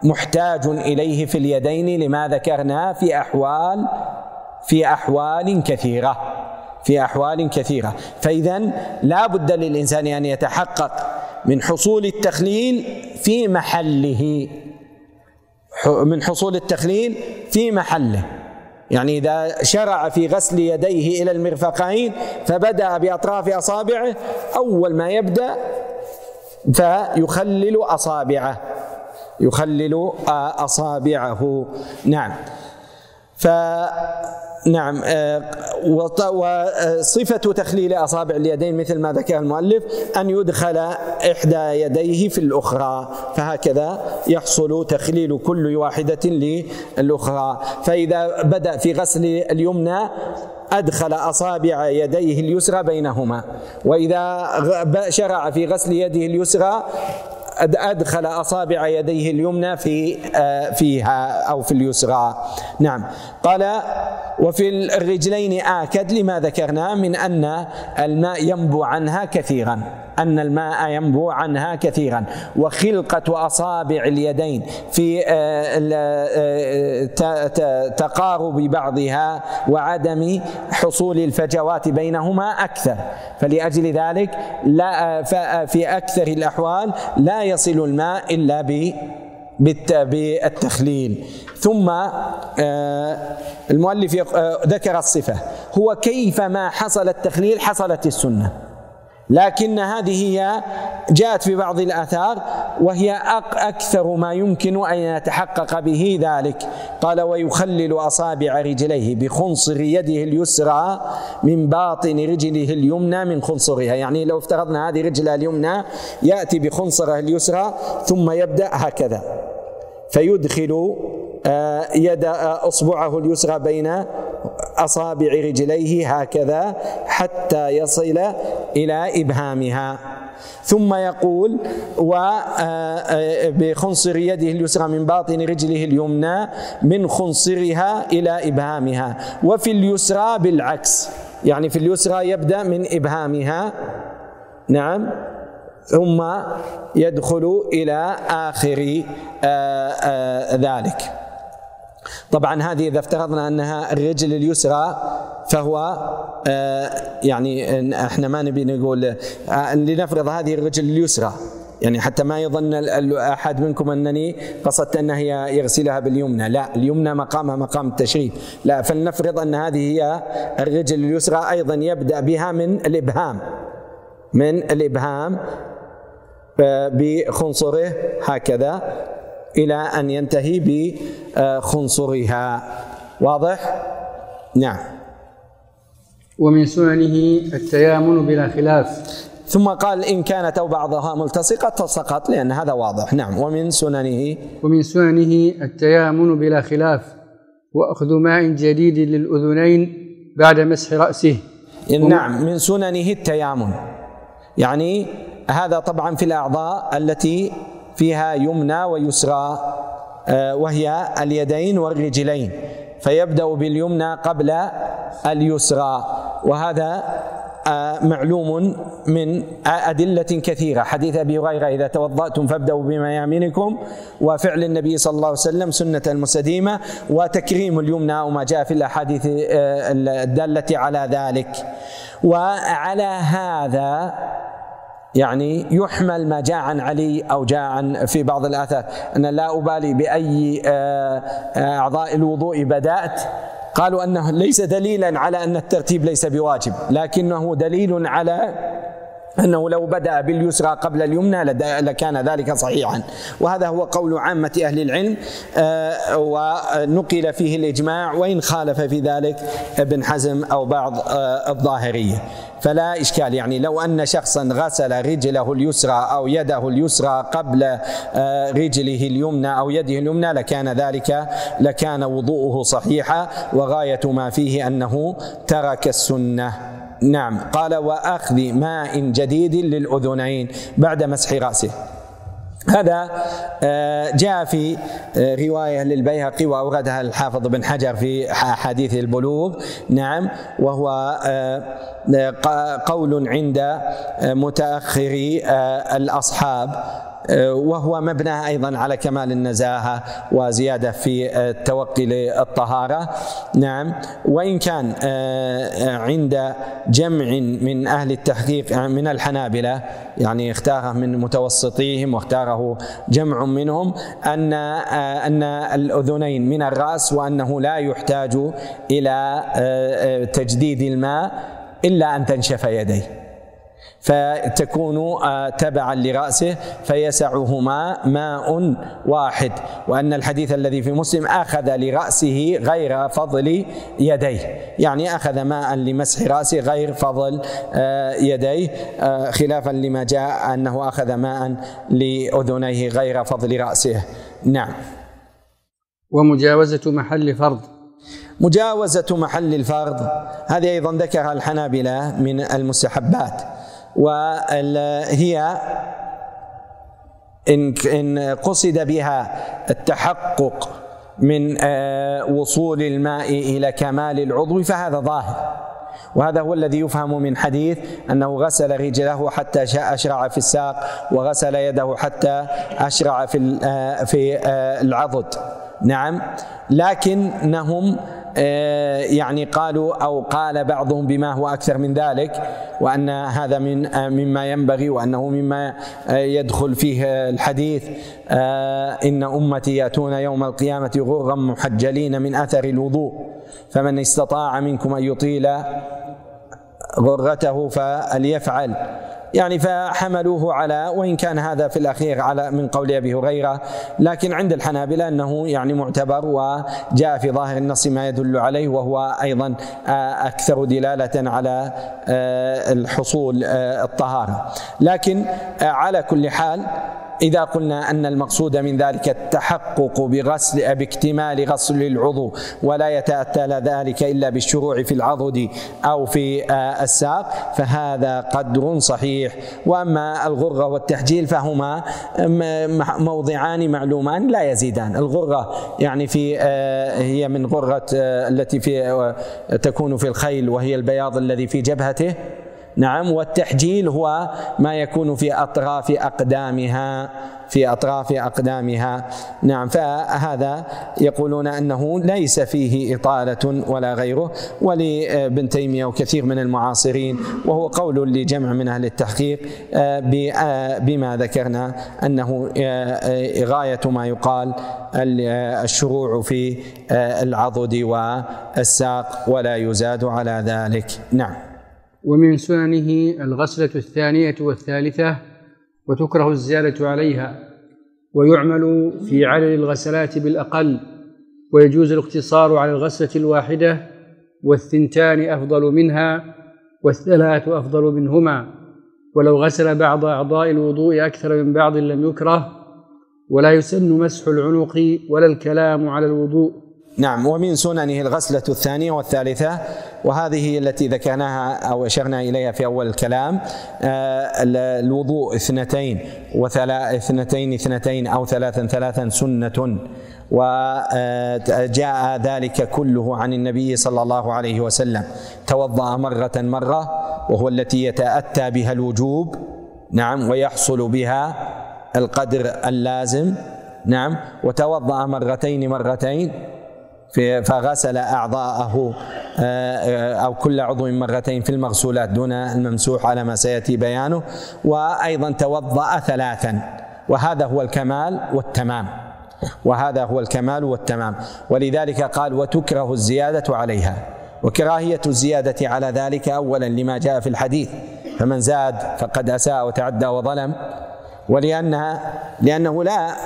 محتاج إليه في اليدين لما ذكرنا في أحوال في أحوال كثيرة. في أحوال كثيرة. فإذا لا بد للإنسان أن يتحقق من حصول التخليل في محله. من حصول التخليل في محله. يعني إذا شرع في غسل يديه إلى المرفقين فبدأ بأطراف أصابعه أول ما يبدأ فيخلل أصابعه يخلل أصابعه. نعم. ف نعم آه، وصفة تخليل أصابع اليدين مثل ما ذكر المؤلف أن يدخل إحدى يديه في الأخرى فهكذا يحصل تخليل كل واحدة للأخرى. فإذا بدأ في غسل اليمنى أدخل أصابع يديه اليسرى بينهما. وإذا شرع في غسل يده اليسرى أدخل أصابع يديه اليمنى في آه، فيها أو في اليسرى. نعم. قال وفي الرجلين آكد لما ذكرنا من أن الماء ينبو عنها كثيرا. أن الماء ينبو عنها كثيرا. وخلقة أصابع اليدين في آه، آه، تقارب بعضها وعدم حصول الفجوات بينهما أكثر. فلأجل ذلك لا في أكثر الأحوال لا يصل الماء إلا ب بالتخليل. ثم آه، المؤلف ذكر الصفة. هو كيف ما حصل التخليل حصلت السنة. لكن هذه هي جاءت في بعض الآثار وهي أكثر ما يمكن أن يتحقق به ذلك. قال ويخلل أصابع رجليه بخنصر يده اليسرى من باطن رجله اليمنى من خنصرها. يعني لو افترضنا هذه رجله اليمنى يأتي بخنصرة اليسرى ثم يبدأ هكذا. فيدخل آه، يد آه، أصبعه اليسرى بين أصابع رجليه هكذا حتى يصل إلى إبهامها. ثم يقول وبخنصر آه، يده اليسرى من باطن رجله اليمنى من خنصرها إلى إبهامها. وفي اليسرى بالعكس. يعني في اليسرى يبدأ من إبهامها. نعم. ثم يدخل إلى آخر ذلك. طبعا هذه إذا افترضنا أنها الرجل اليسرى فهو آه، يعني إحنا ما نبي نقول آه، لنفرض هذه الرجل اليسرى. يعني حتى ما يظن أحد منكم أنني قصدت انها هي يغسلها باليمنى، لا اليمنى مقامها مقام التشريف، لا فلنفرض أن هذه هي الرجل اليسرى أيضا يبدأ بها من الإبهام. من الإبهام آه، بخنصره هكذا. إلى أن ينتهي بخنصرها. واضح؟ نعم. ومن سننه التيامن بلا خلاف. ثم قال إن كانت أو بعضها ملتصقة فسقط لأن هذا واضح. نعم. ومن سننه ومن سننه التيامن بلا خلاف. وأخذ ماء جديد للأذنين بعد مسح رأسه. نعم. من سننه التيامن. يعني هذا طبعا في الأعضاء التي فيها يمنى ويسرى آه، وهي اليدين والرجلين فيبدأ باليمنى قبل اليسرى. وهذا آه، معلوم من أدلة كثيرة. حديث أبي هريرة إذا توضأتم فابدأوا بميامنكم وفعل النبي صلى الله عليه وسلم سنة المستديمة وتكريم اليمنى وما جاء في الأحاديث آه، الدالة على ذلك. وعلى هذا يعني يحمل ما جاء عن علي أو جاء عن في بعض الآثار. ان لا أبالي بأي آه، آه، أعضاء الوضوء بدأت. قالوا أنه ليس دليلا على أن الترتيب ليس بواجب لكنه دليل على أنه لو بدأ باليسرى قبل اليمنى لكان ذلك صحيحا. وهذا هو قول عامة أهل العلم آه، ونقل فيه الإجماع وإن خالف في ذلك ابن حزم أو بعض الظاهرية. فلا إشكال. يعني لو أن شخصا غسل رجله اليسرى أو يده اليسرى قبل آه، رجله اليمنى أو يده اليمنى لكان ذلك لكان وضوءه صحيحا وغاية ما فيه أنه ترك السنة. نعم. قال وأخذ ماء جديد للأذنين بعد مسح رأسه. هذا آه، جاء في آه، رواية للبيهقي وأوردها الحافظ بن حجر في حديث البلوغ. نعم وهو آه، قول عند متأخري الأصحاب. وهو مبنى أيضا على كمال النزاهة وزيادة في التوقي للطهارة. نعم. وإن كان عند جمع من أهل التحقيق من الحنابلة يعني اختاره من متوسطيهم واختاره جمع منهم أن أن الأذنين من الرأس وأنه لا يحتاج إلى تجديد الماء إلا أن تنشف يديه. فتكون آه، تبعا لرأسه فيسعهما ماء واحد. وأن الحديث الذي في مسلم أخذ لرأسه غير فضل يديه. يعني أخذ ماء لمسح رأسه غير فضل آه، يديه آه، خلافا لما جاء أنه أخذ ماء لأذنيه غير فضل رأسه. نعم. ومجاوزة محل فرض. مجاوزة محل الفرض. هذه أيضا ذكرها الحنابلة من المستحبات. وهي إن إن قصد بها التحقق من آه، وصول الماء إلى كمال العضو فهذا ظاهر. وهذا هو الذي يفهم من حديث أنه غسل رجله حتى أشرع في الساق وغسل يده حتى أشرع في آه، في آه، العضد. نعم. لكنهم يعني قالوا أو قال بعضهم بما هو أكثر من ذلك وأن هذا من آه، مما ينبغي وأنه مما آه، يدخل فيه الحديث إن أمتي يأتون يوم القيامة غرا محجلين من أثر الوضوء فمن استطاع منكم أن يطيل غرته فليفعل. يعني فحملوه على وإن كان هذا في الأخير على من قول أبي هريرة لكن عند الحنابلة أنه يعني معتبر وجاء في ظاهر النص ما يدل عليه وهو أيضا آه، أكثر دلالة على آه، الحصول آه، الطهارة. لكن على كل حال إذا قلنا أن المقصود من ذلك التحقق بغسل باكتمال غسل العضو ولا يتأتى ذلك إلا بالشروع في العضد أو في آه، الساق فهذا قدر صحيح. وأما الغرة والتحجيل فهما موضعان معلومان لا يزيدان. الغرة يعني في آه، هي من غرة آه، التي في تكون في الخيل وهي البياض الذي في جبهته. نعم والتحجيل هو ما يكون في أطراف أقدامها في أطراف أقدامها. نعم فهذا يقولون أنه ليس فيه إطالة ولا غيره ولابن تيمية وكثير من المعاصرين وهو قول لجمع من أهل التحقيق آه، آه، بما ذكرنا أنه آه، غاية ما يقال الشروع في العضد والساق ولا يزاد على ذلك. نعم. ومن سننه الغسلة الثانية والثالثة وتكره الزيادة عليها ويعمل في عدد الغسلات بالأقل ويجوز الاقتصار على الغسلة الواحدة والثنتان أفضل منها والثلاث أفضل منهما. ولو غسل بعض أعضاء الوضوء أكثر من بعض لم يكره ولا يسن مسح العنق ولا الكلام على الوضوء. نعم ومن سننه الغسلة الثانية والثالثة وهذه التي ذكرناها أو أشرنا إليها في أول الكلام آه، الوضوء اثنتين وثلاث اثنتين اثنتين أو ثلاثا ثلاثا سنة وجاء ذلك كله عن النبي صلى الله عليه وسلم. توضأ مرة مرة وهو التي يتأتى بها الوجوب نعم ويحصل بها القدر اللازم نعم وتوضأ مرتين مرتين فغسل أعضاءه آه، آه، أو كل عضو مرتين في المغسولات دون الممسوح على ما سيأتي بيانه. وأيضا توضأ ثلاثا. وهذا هو الكمال والتمام. وهذا هو الكمال والتمام. ولذلك قال وتكره الزيادة عليها. وكراهية الزيادة على ذلك أولا لما جاء في الحديث فمن زاد فقد أساء وتعدى وظلم. ولأنها لأنه لا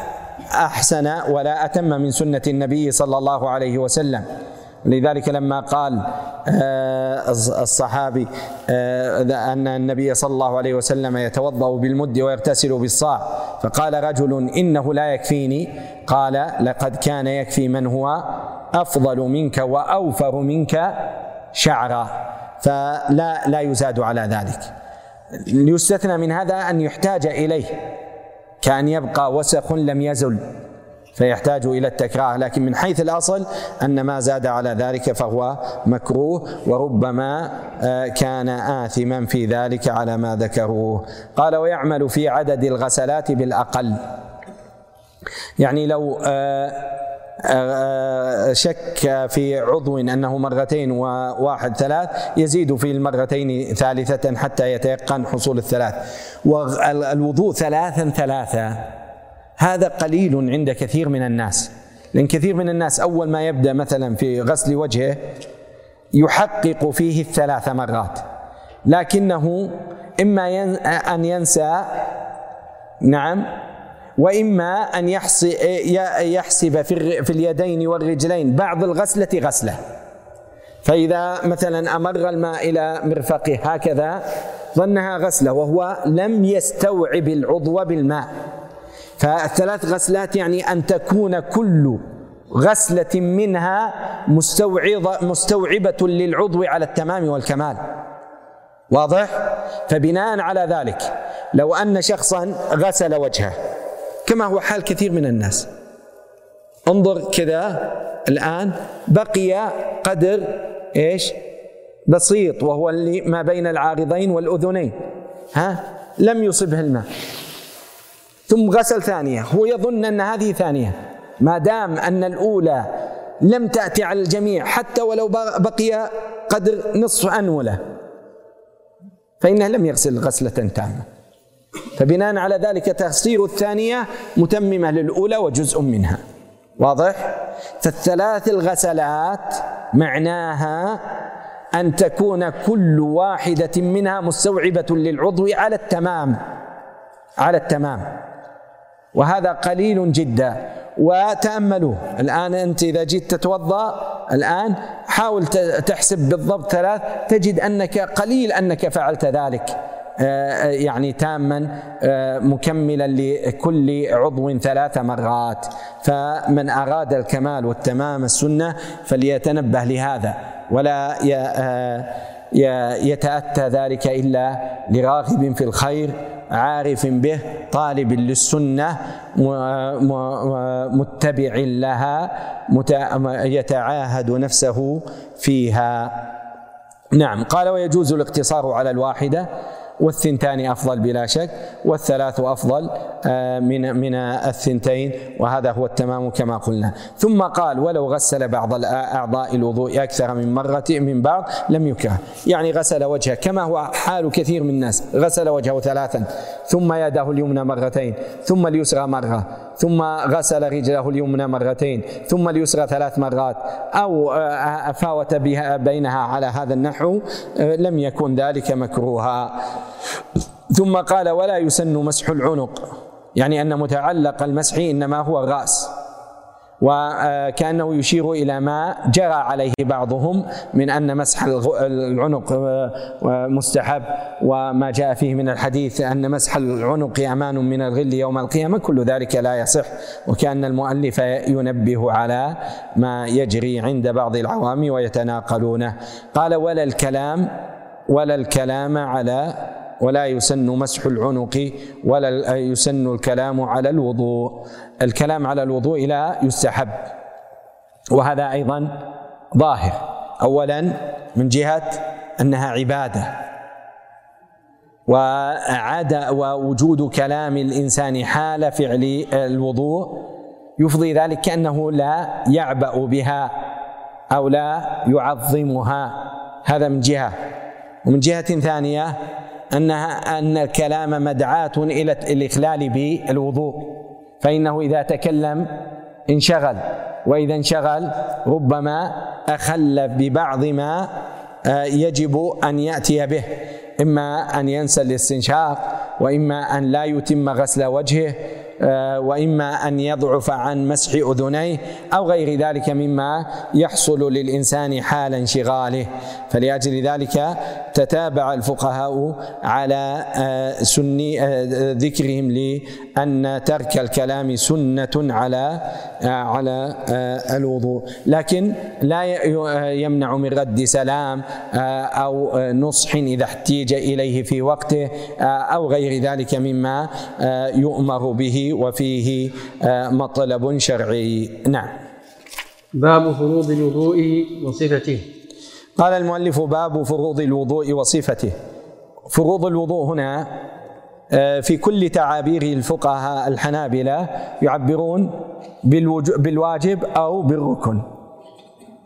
أحسن ولا أتم من سنة النبي صلى الله عليه وسلم. لذلك لما قال آه، الصحابي آه، أن النبي صلى الله عليه وسلم يتوضأ بالمد ويغتسل بالصاع. فقال رجل إنه لا يكفيني. قال لقد كان يكفي من هو أفضل منك وأوفر منك شعرا. فلا لا يزاد على ذلك. يستثنى من هذا أن يحتاج إليه. كأن يبقى وسخ لم يزل فيحتاج إلى التكرار. لكن من حيث الأصل أن ما زاد على ذلك فهو مكروه وربما آه، كان آثما في ذلك على ما ذكروه. قال ويعمل في عدد الغسلات بالأقل. يعني لو آه، شك في عضو أنه مرتين وواحد ثلاث يزيد في المرتين ثالثة حتى يتيقن حصول الثلاث. والوضوء ثلاثا ثلاثا هذا قليل عند كثير من الناس. لأن كثير من الناس أول ما يبدأ مثلا في غسل وجهه يحقق فيه الثلاث مرات. لكنه إما أن ينسى نعم وإما أن يحسب في اليدين والرجلين بعض الغسلة غسلة. فإذا مثلا أمر الماء إلى مرفقه هكذا ظنها غسلة وهو لم يستوعب العضو بالماء. فالثلاث غسلات يعني أن تكون كل غسلة منها مستوعبة, مستوعبة للعضو على التمام والكمال. واضح؟ فبناء على ذلك لو أن شخصا غسل وجهه. كما هو حال كثير من الناس. انظر كذا الآن بقي قدر إيش؟ بسيط وهو اللي ما بين العارضين والأذنين. ها؟ لم يصبه الماء. ثم غسل ثانية. هو يظن أن هذه ثانية. ما دام أن الأولى لم تأتي على الجميع حتى ولو بقي قدر نصف أنولة. فإنه لم يغسل غسلة تامة. فبناء على ذلك تصير الثانية متممة للأولى وجزء منها. واضح؟ فالثلاث الغسلات معناها أن تكون كل واحدة منها مستوعبة للعضو على التمام. على التمام. وهذا قليل جدا. وتأملوه. الآن أنت إذا جيت تتوضأ الآن حاول تحسب بالضبط ثلاث. تجد أنك قليل أنك فعلت ذلك. يعني تاما آه، مكملا لكل عضو ثلاث مرات. فمن أراد الكمال والتمام السنة فليتنبه لهذا ولا آه، يتأتى ذلك إلا لراغب في الخير عارف به طالب للسنة متبع لها يتعاهد نفسه فيها. نعم قال ويجوز الاقتصار على الواحدة. والثنتان أفضل بلا شك والثلاث أفضل آه، من من الثنتين وهذا هو التمام كما قلنا. ثم قال ولو غسل بعض اعضاء الوضوء أكثر من مرة من بعض لم يكره. يعني غسل وجهه كما هو حال كثير من الناس غسل وجهه ثلاثا ثم يده اليمنى مرتين ثم اليسرى مرة ثم غسل رجله اليمنى مرتين ثم اليسرى ثلاث مرات أو آه، فاوت بها بينها على هذا النحو آه، لم يكن ذلك مكروها. ثم قال ولا يسن مسح العنق يعني أن متعلق المسح إنما هو الراس وكأنه يشير إلى ما جرى عليه بعضهم من أن مسح العنق مستحب وما جاء فيه من الحديث أن مسح العنق أمان من الغل يوم القيامة. كل ذلك لا يصح وكأن المؤلف ينبه على ما يجري عند بعض العوام ويتناقلونه. قال ولا الكلام ولا الكلام على ولا يسن مسح العنق ولا يسن الكلام على الوضوء. الكلام على الوضوء لا يستحب. وهذا أيضا ظاهر. اولا من جهة أنها عبادة. وعاد ووجود كلام الإنسان حال فعل الوضوء يفضي ذلك كأنه لا يعبأ بها أو لا يعظمها. هذا من جهة. ومن جهة ثانية أنها أن الكلام مدعاة إلى الإخلال بالوضوء. فإنه إذا تكلم انشغل وإذا انشغل ربما أخل ببعض ما آه، يجب أن يأتي به إما أن ينسى الاستنشاق وإما أن لا يتم غسل وجهه آه، وإما أن يضعف عن مسح أذنيه أو غير ذلك مما يحصل للإنسان حال انشغاله. فلأجل ذلك تتابع الفقهاء على آه، سني آه، ذكرهم لأن ترك الكلام سنة على على الوضوء. لكن لا يمنع من رد سلام أو نصح إذا احتيج إليه في وقته أو غير ذلك مما يؤمر به وفيه آه، مطلب شرعي. نعم. باب فروض الوضوء وصفته. قال المؤلف باب فروض الوضوء وصفته. فروض الوضوء هنا آه، في كل تعابير الفقهاء الحنابلة يعبرون بالواجب أو بالركن.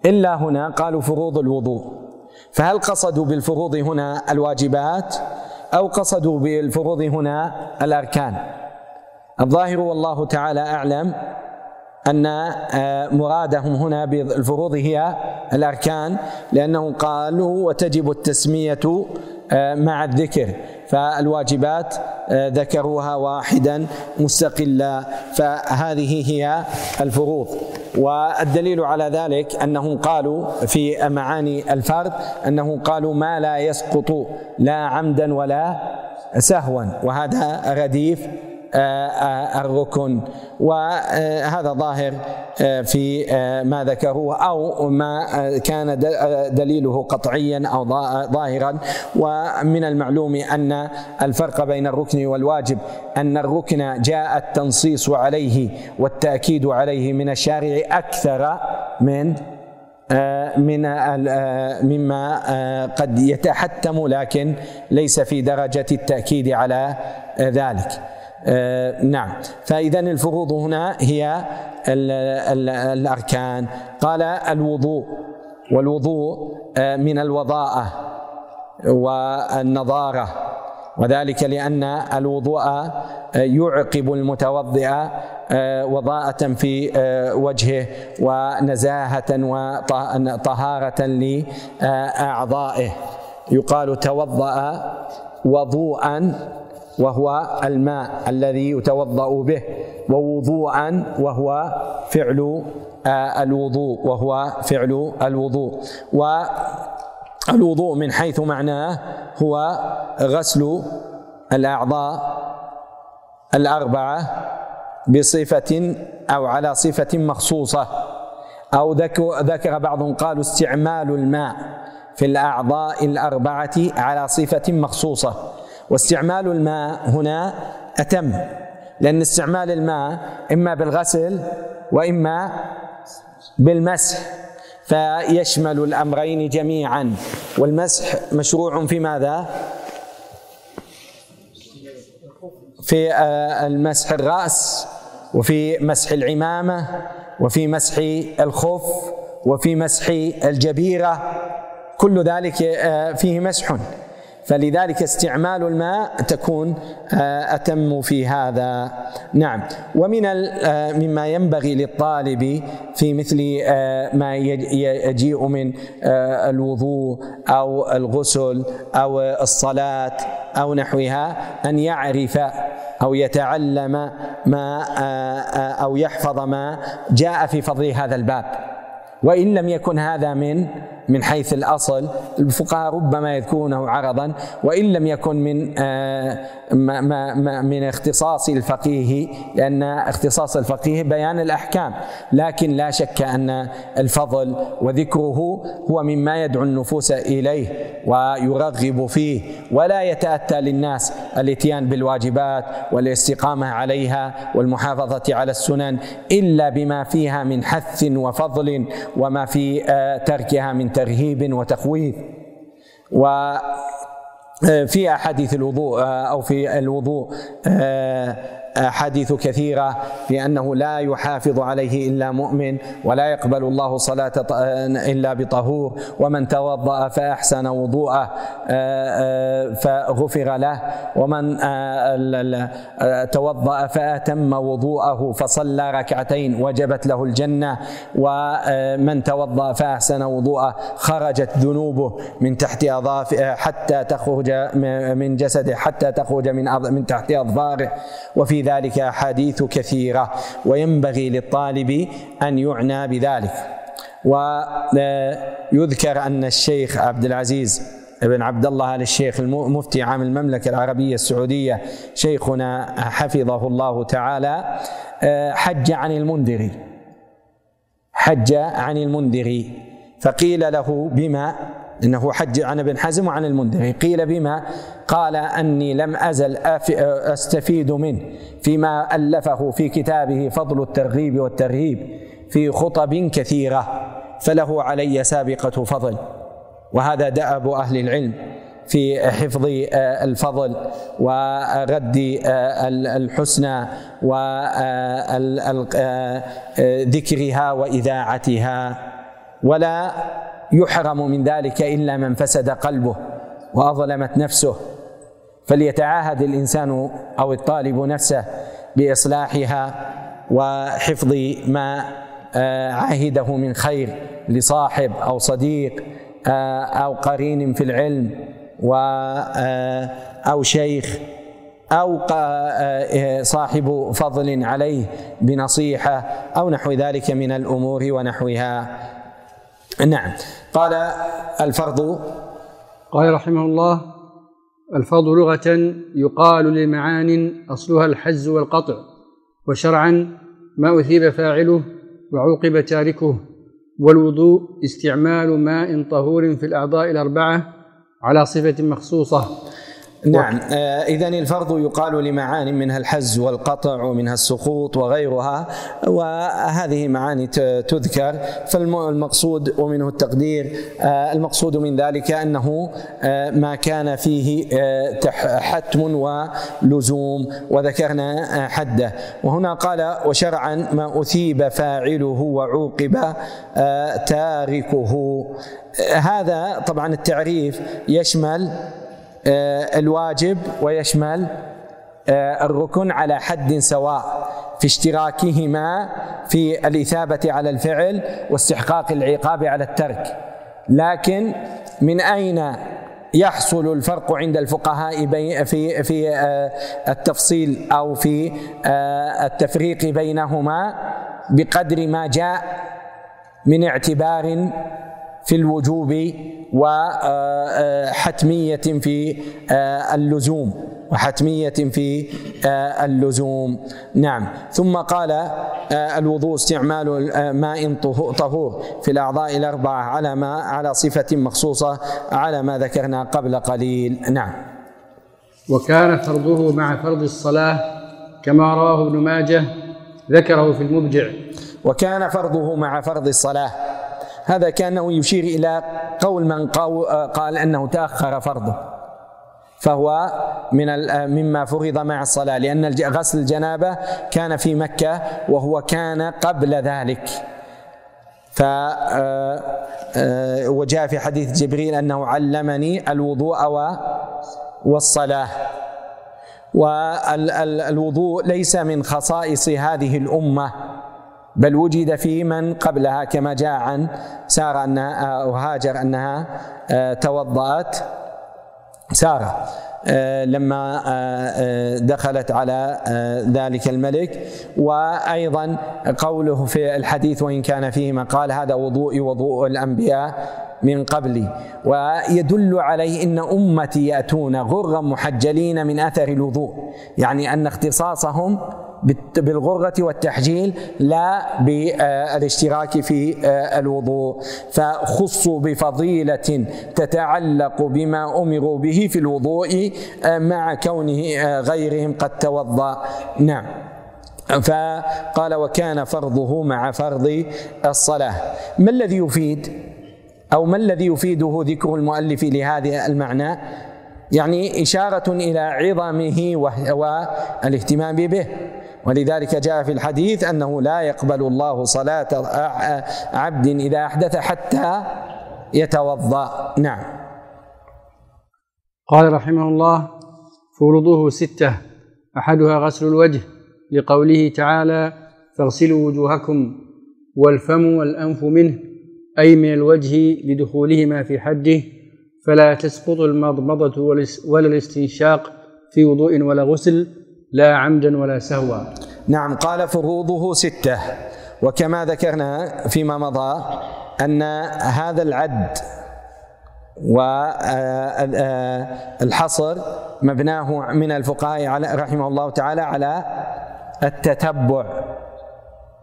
إلا هنا قالوا فروض الوضوء. فهل قصدوا بالفروض هنا الواجبات أو قصدوا بالفروض هنا الأركان؟ الظاهر والله تعالى أعلم أن آه، مرادهم هنا بالفروض هي الأركان لأنهم قالوا وتجب التسمية مع الذكر فالواجبات ذكروها واحدا مستقلا فهذه هي الفروض. والدليل على ذلك أنهم قالوا في معاني الفرد أنهم قالوا ما لا يسقط لا عمدا ولا سهوا وهذا رديف آه، آه، الركن وهذا ظاهر آه، في ما ذكروه أو ما كان دليله قطعيا أو ظاهرا. ومن المعلوم أن الفرق بين الركن والواجب أن الركن جاء التنصيص عليه والتأكيد عليه من الشارع أكثر من من مما قد يتحتم لكن ليس في درجة التأكيد على ذلك. آه نعم. فإذا الفروض هنا هي ال ال الأركان. قال الوضوء. والوضوء آه من الوضاءة والنضارة وذلك لأن الوضوء آه، يعقب المتوضئ آه، وضاءة في آه، وجهه ونزاهة وطهارة لأعضائه. يقال توضأ وضوءا وهو الماء الذي يتوضأ به ووضوءا وهو فعل الوضوء وهو فعل الوضوء. والوضوء من حيث معناه هو غسل الأعضاء الأربعة بصفة أو على صفة مخصوصة. أو ذكر بعضهم قالوا استعمال الماء في الأعضاء الأربعة على صفة مخصوصة. واستعمال الماء هنا أتم لأن استعمال الماء إما بالغسل وإما بالمسح فيشمل الأمرين جميعا. والمسح مشروع في ماذا؟ في آه، المسح الرأس وفي مسح العمامة وفي مسح الخف وفي مسح الجبيرة. كل ذلك آه، فيه مسح. فلذلك استعمال الماء تكون آه، أتم في هذا. نعم. ومن آه، مما ينبغي للطالب في مثل آه، ما يجيء من الوضوء أو الغسل أو الصلاة أو نحوها أن يعرف أو يتعلم ما أو يحفظ ما جاء في فضل هذا الباب. وإن لم يكن هذا من من حيث الأصل. الفقهاء ربما يذكرونه عرضا وإن لم يكن من آه، ما ما من اختصاص الفقيه لأن اختصاص الفقيه بيان الأحكام. لكن لا شك أن الفضل وذكره هو مما يدعو النفوس إليه ويرغب فيه ولا يتأتى للناس الاتيان بالواجبات والاستقامة عليها والمحافظة على السنن إلا بما فيها من حث وفضل وما في آه، تركها من ترهيب وتخويف. و في أحاديث الوضوء أو في الوضوء أحاديث كثيرة في انه لا يحافظ عليه إلا مؤمن ولا يقبل الله صلاة إلا بطهور ومن توضأ فأحسن وضوءه فغفر له ومن توضأ فأتم وضوءه فصلى ركعتين وجبت له الجنة ومن توضأ فأحسن وضوءه خرجت ذنوبه من تحت اظافره حتى تخرج من جسده حتى تخرج من من تحت أظفاره. وفي ذلك أحاديث كثيرة وينبغي للطالب أن يعنى بذلك. ويذكر أن الشيخ عبد العزيز بن عبد الله ال الشيخ المفتي عام المملكة العربية السعودية شيخنا حفظه الله تعالى حج عن المنذري حج عن المنذري فقيل له بما إنه حج عن ابن حزم وعن المنذري قيل بما؟ قال أني لم أزل أستفيد منه فيما ألفه في كتابه فضل الترغيب والترهيب في خطب كثيرة فله علي سابقة فضل. وهذا دأب أهل العلم في حفظ الفضل ورد الحسنى وذكرها وإذاعتها. ولا يحرم من ذلك إلا من فسد قلبه وأظلمت نفسه. فليتعاهد الإنسان أو الطالب نفسه بإصلاحها وحفظ ما آه، عهده من خير لصاحب أو صديق آه، أو قرين في العلم و أو شيخ أو صاحب فضل عليه بنصيحة أو نحو ذلك من الأمور ونحوها. نعم. قال الفرض قال رحمه الله الفرض لغة يقال لمعان أصلها الحز والقطع وشرعا ما أثيب فاعله وعوقب تاركه والوضوء استعمال ماء طهور في الأعضاء الأربعة على صفة مخصوصة. نعم آه اذا الفرض يقال لمعان منها الحز والقطع ومنها السقوط وغيرها وهذه معاني تذكر. فالمقصود ومنه التقدير آه المقصود من ذلك أنه آه ما كان فيه حتم ولزوم وذكرنا حده. وهنا قال وشرعا ما أثيب فاعله وعوقب تاركه. هذا طبعا التعريف يشمل الواجب ويشمل آه، الركن على حد سواء في اشتراكهما في الإثابة على الفعل واستحقاق العقاب على الترك. لكن من أين يحصل الفرق عند الفقهاء في في آه، التفصيل أو في التفريق بينهما بقدر ما جاء من اعتبار في الوجوب وحتمية في اللزوم وحتمية في اللزوم. نعم. ثم قال الوضوء استعمال ماء طهور في الأعضاء الأربعة على ما على صفة مخصوصة على ما ذكرنا قبل قليل. نعم. وكان فرضه مع فرض الصلاة كما رواه ابن ماجه ذكره في المبجع. وكان فرضه مع فرض الصلاة هذا كانه يشير إلى قول من قال أنه تأخر فرضه. فهو من مما فرض مع الصلاة لأن غسل الجنابة كان في مكة وهو كان قبل ذلك. ف آه، آه، وجاء في حديث جبريل أنه علمني الوضوء والصلاة. والوضوء ليس من خصائص هذه الأمة. بل وجد في من قبلها كما جاء عن سارة أنها وهاجر أنها آه، توضأت. سارة آه، لما آه، دخلت على ذلك الملك. وأيضا قوله في الحديث وإن كان فيه ما قال هذا وضوئي وضوء الأنبياء من قبلي. ويدل عليه إن أمتي يأتون غرا محجلين من أثر الوضوء. يعني أن اختصاصهم بالغرة والتحجيل لا بالاشتراك في آه، الوضوء. فخصوا بفضيلة تتعلق بما أمروا به في الوضوء آه، مع كونه آه، غيرهم قد توضأ. نعم. فقال وكان فرضه مع فرض الصلاة. ما الذي يفيد؟ أو ما الذي يفيده ذكر المؤلف لهذا المعنى؟ يعني إشارة إلى عظمه والاهتمام به. ولذلك جاء في الحديث أنه لا يقبل الله صلاة عبد إذا أحدث حتى يتوضأ. نعم. قال رحمه الله فروضه ستة أحدها غسل الوجه لقوله تعالى فاغسلوا وجوهكم والفم والأنف منه أي من الوجه لدخولهما في حده فلا تسقط المضمضة ولا الاستنشاق في وضوء ولا غسل. لا عمدا ولا سهوا. نعم قال فروضه ستة. وكما ذكرنا فيما مضى أن هذا العد والحصر مبناه من الفقهاء رحمه الله تعالى على التتبع.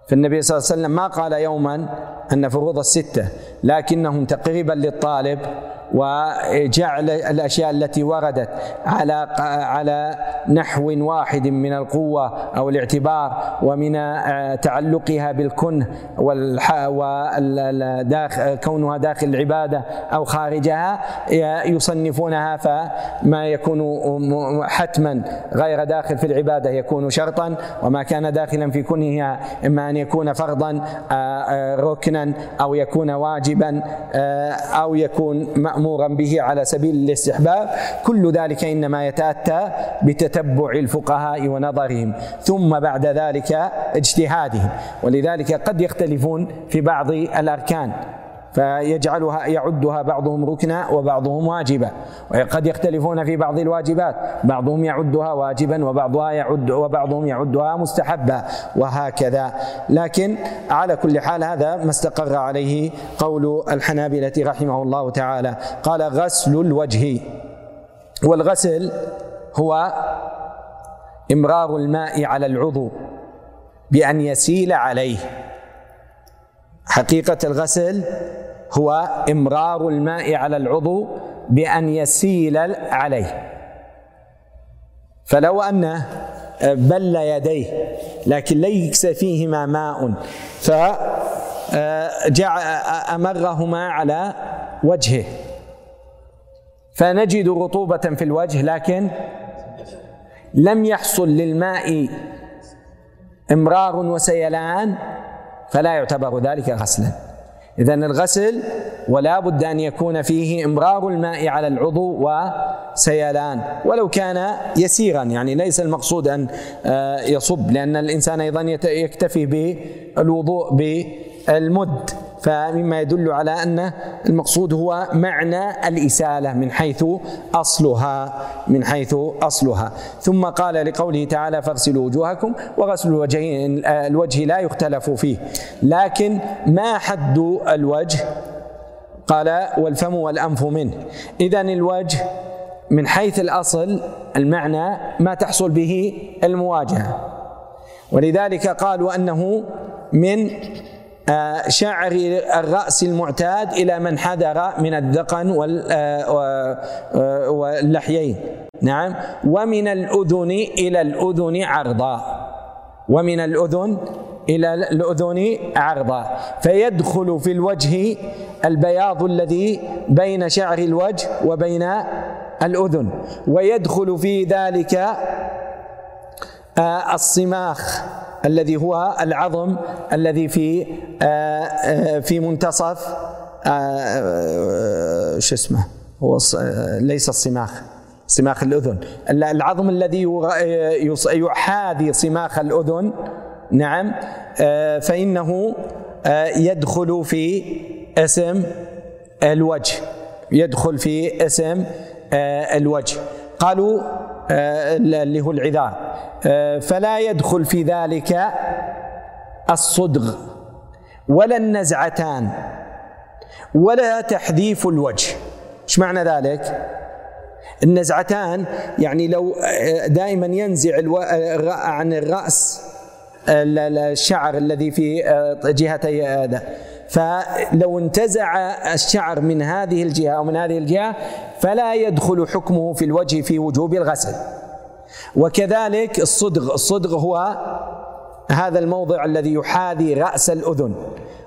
فالنبي صلى الله عليه وسلم ما قال يوما أن فروض الستة. لكنهم تقريبا للطالب وجعل الأشياء التي وردت على على نحو واحد من القوة أو الاعتبار ومن تعلقها بالكنه كونها داخل العبادة أو خارجها يصنفونها فما يكون حتما غير داخل في العبادة يكون شرطا وما كان داخلا في كنهها إما أن يكون فرضا ركنا أو يكون واجبا. أو يكون مأمورا به على سبيل الاستحباب. كل ذلك إنما يتأتى بتتبع الفقهاء ونظرهم ثم بعد ذلك اجتهادهم. ولذلك قد يختلفون في بعض الأركان. فيجعلها يعدها بعضهم ركنا وبعضهم واجبا وقد يختلفون في بعض الواجبات. بعضهم يعدها واجبا وبعضها يعد وبعضهم يعدها مستحبا وهكذا. لكن على كل حال هذا ما استقر عليه قول الحنابلة رحمه الله تعالى. قال غسل الوجه. والغسل هو إمرار الماء على العضو بأن يسيل عليه. حقيقة الغسل هو إمرار الماء على العضو بأن يسيل عليه. فلو أنه بل يديه لكن ليس فيهما ماء فجع أمرهما على وجهه. فنجد رطوبة في الوجه لكن لم يحصل للماء إمرار وسيلان. فلا يعتبر ذلك غسلا. اذا الغسل ولا بد أن يكون فيه إمرار الماء على العضو وسيلان. ولو كان يسيرا يعني ليس المقصود أن آه، يصب لأن الإنسان أيضا يكتفي بالوضوء بالمد. فمما يدل على أن المقصود هو معنى الإسالة من حيث أصلها من حيث أصلها. ثم قال لقوله تعالى فاغسلوا وجوهكم وغسل الوجه الوجه لا يختلف فيه. لكن ما حد الوجه؟ قال والفم والأنف منه. اذا الوجه من حيث الأصل المعنى ما تحصل به المواجهة. ولذلك قالوا أنه من شعر الرأس المعتاد إلى من حذر من الذقن آه، آه، واللحيين. نعم. ومن الأذن إلى الأذن عرضا. ومن الأذن إلى الأذن عرضا. فيدخل في الوجه البياض الذي بين شعر الوجه وبين الأذن. ويدخل في ذلك الصماخ. الذي هو العظم الذي في آه، آه، في منتصف آه، شو اسمه هو ليس الصماخ صماخ الأذن. العظم الذي يحاذي صماخ الأذن نعم فإنه يدخل في اسم الوجه يدخل في اسم الوجه. قالوا اللي هو العذار. فلا يدخل في ذلك الصدغ ولا النزعتان ولا تحذيف الوجه. إيش معنى ذلك؟ النزعتان يعني لو آه، دائما ينزع آه، عن الرأس الشعر الذي في جهتي هذا. فلو انتزع الشعر من هذه الجهة أو من هذه الجهة فلا يدخل حكمه في الوجه في وجوب الغسل. وكذلك الصدغ الصدغ هو هذا الموضع الذي يحاذي رأس الأذن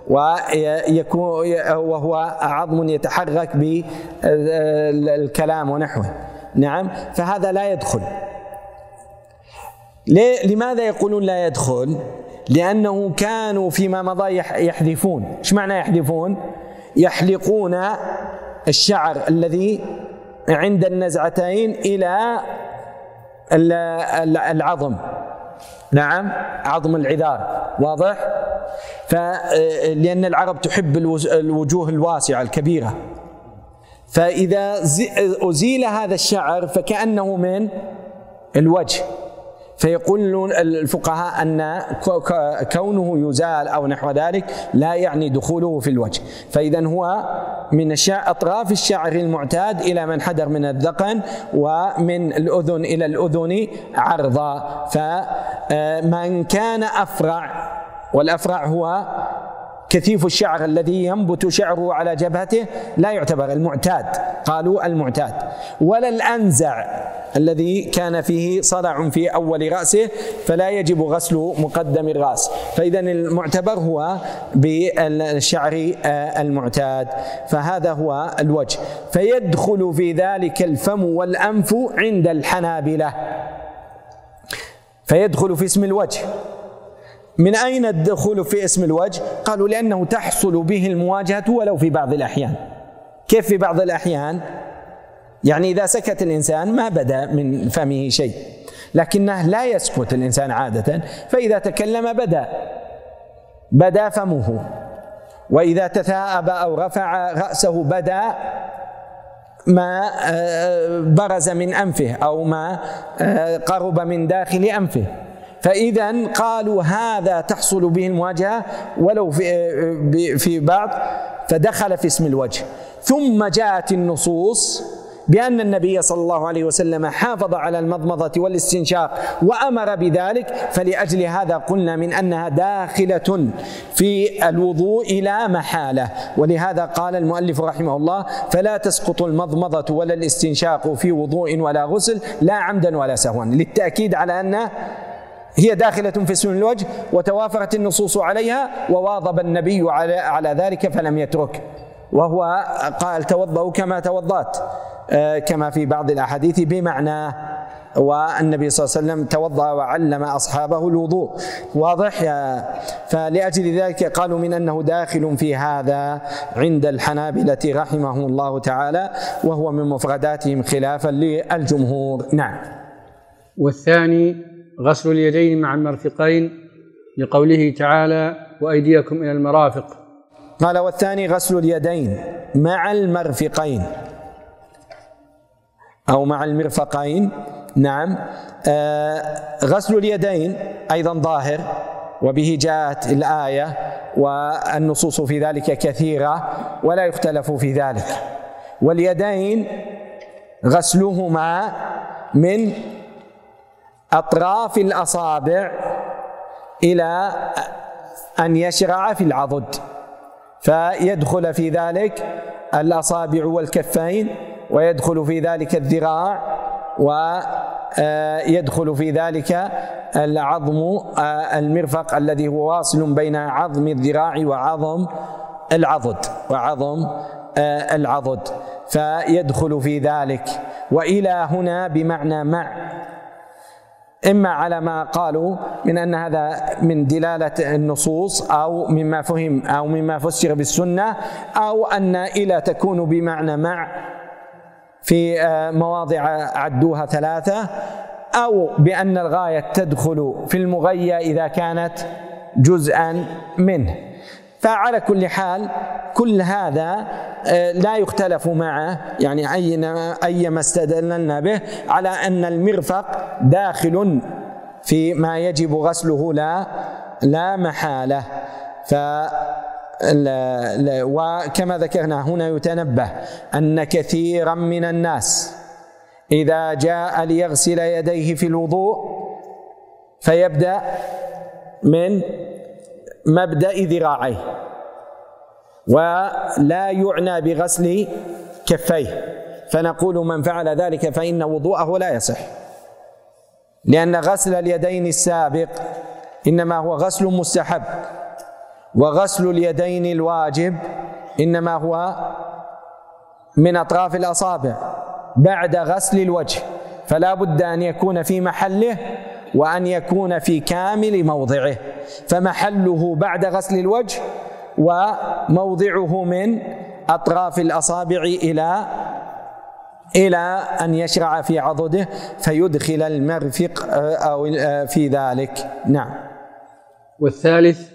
ويكون وهو عظم يتحرك بالكلام ونحوه. نعم؟ فهذا لا يدخل. لماذا يقولون لا يدخل؟ لأنه كانوا فيما مضى يحذفون. إيش معنى يحذفون؟ يحلقون الشعر الذي عند النزعتين إلى العظم. نعم عظم العذار. واضح؟ لأن العرب تحب الوجوه الواسعة الكبيرة. فإذا أزيل هذا الشعر فكأنه من الوجه. فيقول الفقهاء أن كونه يزال أو نحو ذلك لا يعني دخوله في الوجه. فإذا هو من أطراف الشعر المعتاد إلى من حدر من الذقن ومن الأذن إلى الأذن عرضا. فمن كان أفرع والأفرع هو كثيف الشعر الذي ينبت شعره على جبهته لا يعتبر المعتاد. قالوا المعتاد. ولا الأنزع الذي كان فيه صلع في أول رأسه فلا يجب غسل مقدم الرأس. فإذا المعتبر هو بالشعر آه، المعتاد. فهذا هو الوجه. فيدخل في ذلك الفم والأنف عند الحنابلة. فيدخل في اسم الوجه. من أين الدخول في اسم الوجه؟ قالوا لأنه تحصل به المواجهة ولو في بعض الأحيان كيف في بعض الأحيان؟ يعني إذا سكت الإنسان ما بدا من فمه شيء لكنه لا يسكت الإنسان عادة فإذا تكلم بدا بدا فمه وإذا تثاءب أو رفع رأسه بدا ما آه، برز من أنفه أو ما آه، قرب من داخل أنفه فإذا قالوا هذا تحصل به المواجهة ولو في آه، في بعض فدخل في اسم الوجه. ثم جاءت النصوص بأن النبي صلى الله عليه وسلم حافظ على المضمضة والاستنشاق وأمر بذلك فلأجل هذا قلنا من أنها داخلة في الوضوء إلى محالة. ولهذا قال المؤلف رحمه الله فلا تسقط المضمضة ولا الاستنشاق في وضوء ولا غسل لا عمدا ولا سهوا. للتأكيد على أن هي داخلة في اسم الوجه وتوافرت النصوص عليها وواظب النبي على على ذلك فلم يترك. وهو قال توضأوا كما توضأت آه، كما في بعض الأحاديث بمعناه والنبي صلى الله عليه وسلم توضأ وعلم أصحابه الوضوء. واضح فلأجل ذلك قالوا من أنه داخل في هذا عند الحنابلة رحمهم الله تعالى وهو من مفرداتهم خلافا للجمهور. نعم. والثاني غسل اليدين مع المرفقين لقوله تعالى وأيديكم إلى المرافق. قال والثاني غسل اليدين مع المرفقين. أو مع المرفقين. نعم. آه غسل اليدين أيضا ظاهر وبه جاءت الآية والنصوص في ذلك كثيرة ولا يختلف في ذلك. واليدين غسلهما من أطراف الأصابع إلى أن يشرع في العضد فيدخل في ذلك الأصابع والكفين ويدخل في ذلك الذراع ويدخل في ذلك العظم آه، المرفق الذي هو واصل بين عظم الذراع وعظم العضد وعظم آه، العضد فيدخل في ذلك. وإلى هنا بمعنى مع. إما على ما قالوا من أن هذا من دلالة النصوص أو مما فهم أو مما فسر بالسنة أو أن إلى تكون بمعنى مع في آه، مواضع عدوها ثلاثة أو بأن الغاية تدخل في المغيى إذا كانت جزءا منه. فعلى كل حال كل هذا آه، لا يختلف معه. يعني أيما استدللنا به على أن المرفق داخل في ما يجب غسله لا لا محالة. ف وكما ذكرنا هنا يتنبه أن كثيرا من الناس إذا جاء ليغسل يديه في الوضوء فيبدأ من مبدأ ذراعيه ولا يعنى بغسل كفيه. فنقول من فعل ذلك فإن وضوءه لا يصح. لأن غسل اليدين السابق إنما هو غسل مستحب وغسل اليدين الواجب إنما هو من أطراف الأصابع بعد غسل الوجه. فلا بد أن يكون في محله وأن يكون في كامل موضعه. فمحله بعد غسل الوجه وموضعه من أطراف الأصابع إلى إلى أن يشرع في عضده فيدخل المرفق آه، أو آه، في ذلك. نعم. والثالث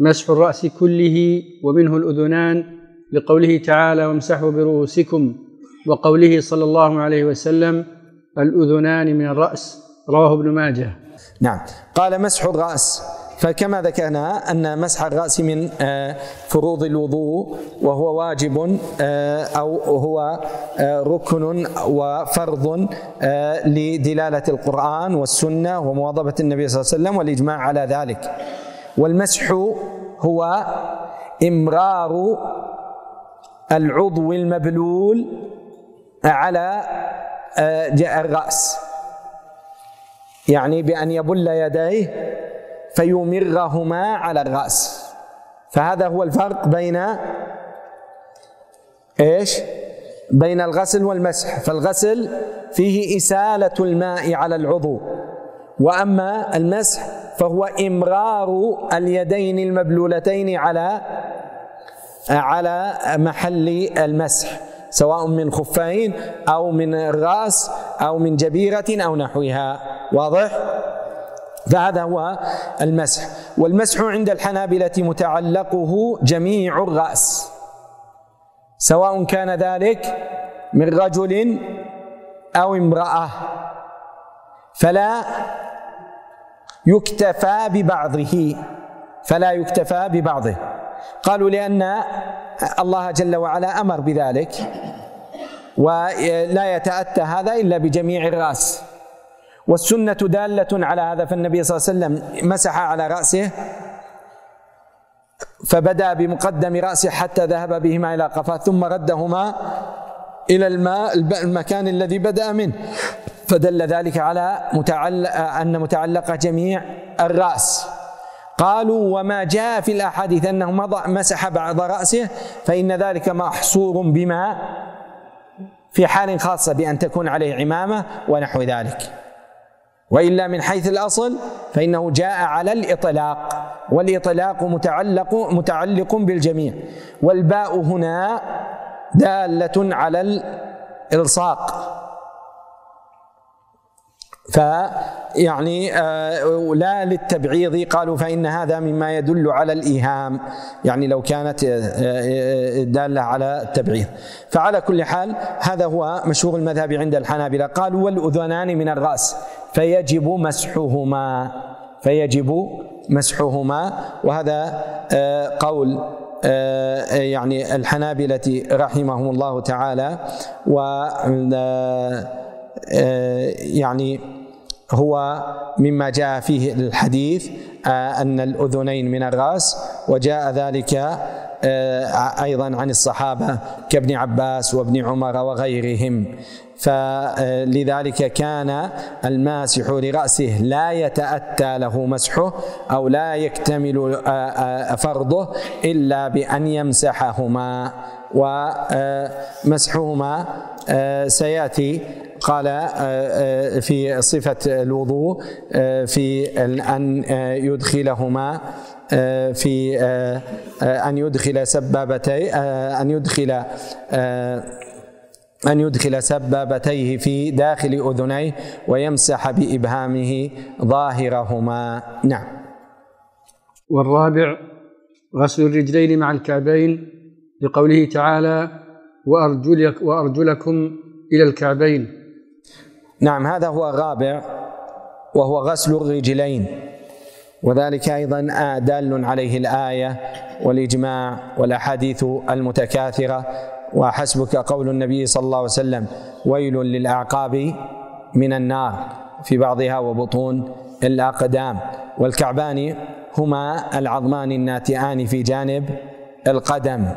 مسح الرأس كله ومنه الأذنان لقوله تعالى وامسحوا برؤوسكم. وقوله صلى الله عليه وسلم الأذنان من الرأس. رواه ابن ماجه. نعم. قال مسح الرأس. فكما ذكرنا أن مسح الرأس من آه، فروض الوضوء وهو واجب آه، أو هو آه، ركن وفرض لدلالة القرآن والسنة ومواظبة النبي صلى الله عليه وسلم والإجماع على ذلك. والمسح هو إمرار العضو المبلول على الرأس. يعني بأن يبل يديه فيمرهما على الرأس. فهذا هو الفرق بين إيش؟ بين الغسل والمسح. فالغسل فيه إسالة الماء على العضو. وأما المسح فهو إمرار اليدين المبلولتين على على محل المسح سواء من خفين أو من الرأس أو من جبيرة أو نحوها. واضح؟ فهذا هو المسح. والمسح عند الحنابلة متعلقه جميع الرأس. سواء كان ذلك من رجل أو امرأة. فلا يكتفى ببعضه. فلا يكتفى ببعضه. قالوا لأن الله جل وعلا أمر بذلك. ولا يتأتى هذا إلا بجميع الرأس. والسنة دالة على هذا فالنبي صلى الله عليه وسلم مسح على رأسه فبدأ بمقدم رأسه حتى ذهب بهما إلى قفاه ثم ردهما إلى الماء المكان الذي بدأ منه. فدل ذلك على متعلق أن متعلق جميع الرأس. قالوا وما جاء في الأحاديث أنه مسح بعض رأسه فإن ذلك محصور بما في حال خاصة بأن تكون عليه عمامة ونحو ذلك. وإلا من حيث الأصل فإنه جاء على الإطلاق والإطلاق متعلق متعلق بالجميع. والباء هنا دالة على الإلصاق. فيعني آه، لا للتبعيض قالوا فإن هذا مما يدل على الإيهام. يعني لو كانت آه، آه، دالة على التبعيض. فعلى كل حال هذا هو مشهور المذهب عند الحنابلة. قالوا والأذنان من الرأس فيجب مسحهما فيجب مسحهما. وهذا قول يعني الحنابلة رحمهم الله تعالى. و يعني هو مما جاء فيه الحديث آه، أن الأذنين من الرأس وجاء ذلك آه، أيضا عن الصحابة كابن عباس وابن عمر وغيرهم. فلذلك كان الماسح لرأسه لا يتأتى له مسحه أو لا يكتمل آه، فرضه إلا بأن يمسحهما. ومسحهما سيأتي قال آه، آه، في صفة الوضوء آه، في أن يدخلهما في أن يدخل سبابتي أن يدخل أن يدخل سبابتيه في داخل أذنيه ويمسح بإبهامه ظاهرهما. نعم. والرابع غسل الرجلين مع الكعبين لقوله تعالى وأرجلك وأرجلكم إلى الكعبين نعم هذا هو الرابع وهو غسل الرجلين. وذلك أيضا دال عليه الآية والإجماع والأحاديث المتكاثرة. وحسبك قول النبي صلى الله عليه وسلم ويل للأعقاب من النار في بعضها وبطون الأقدام. والكعبان هما العظمان الناتئان في جانب القدم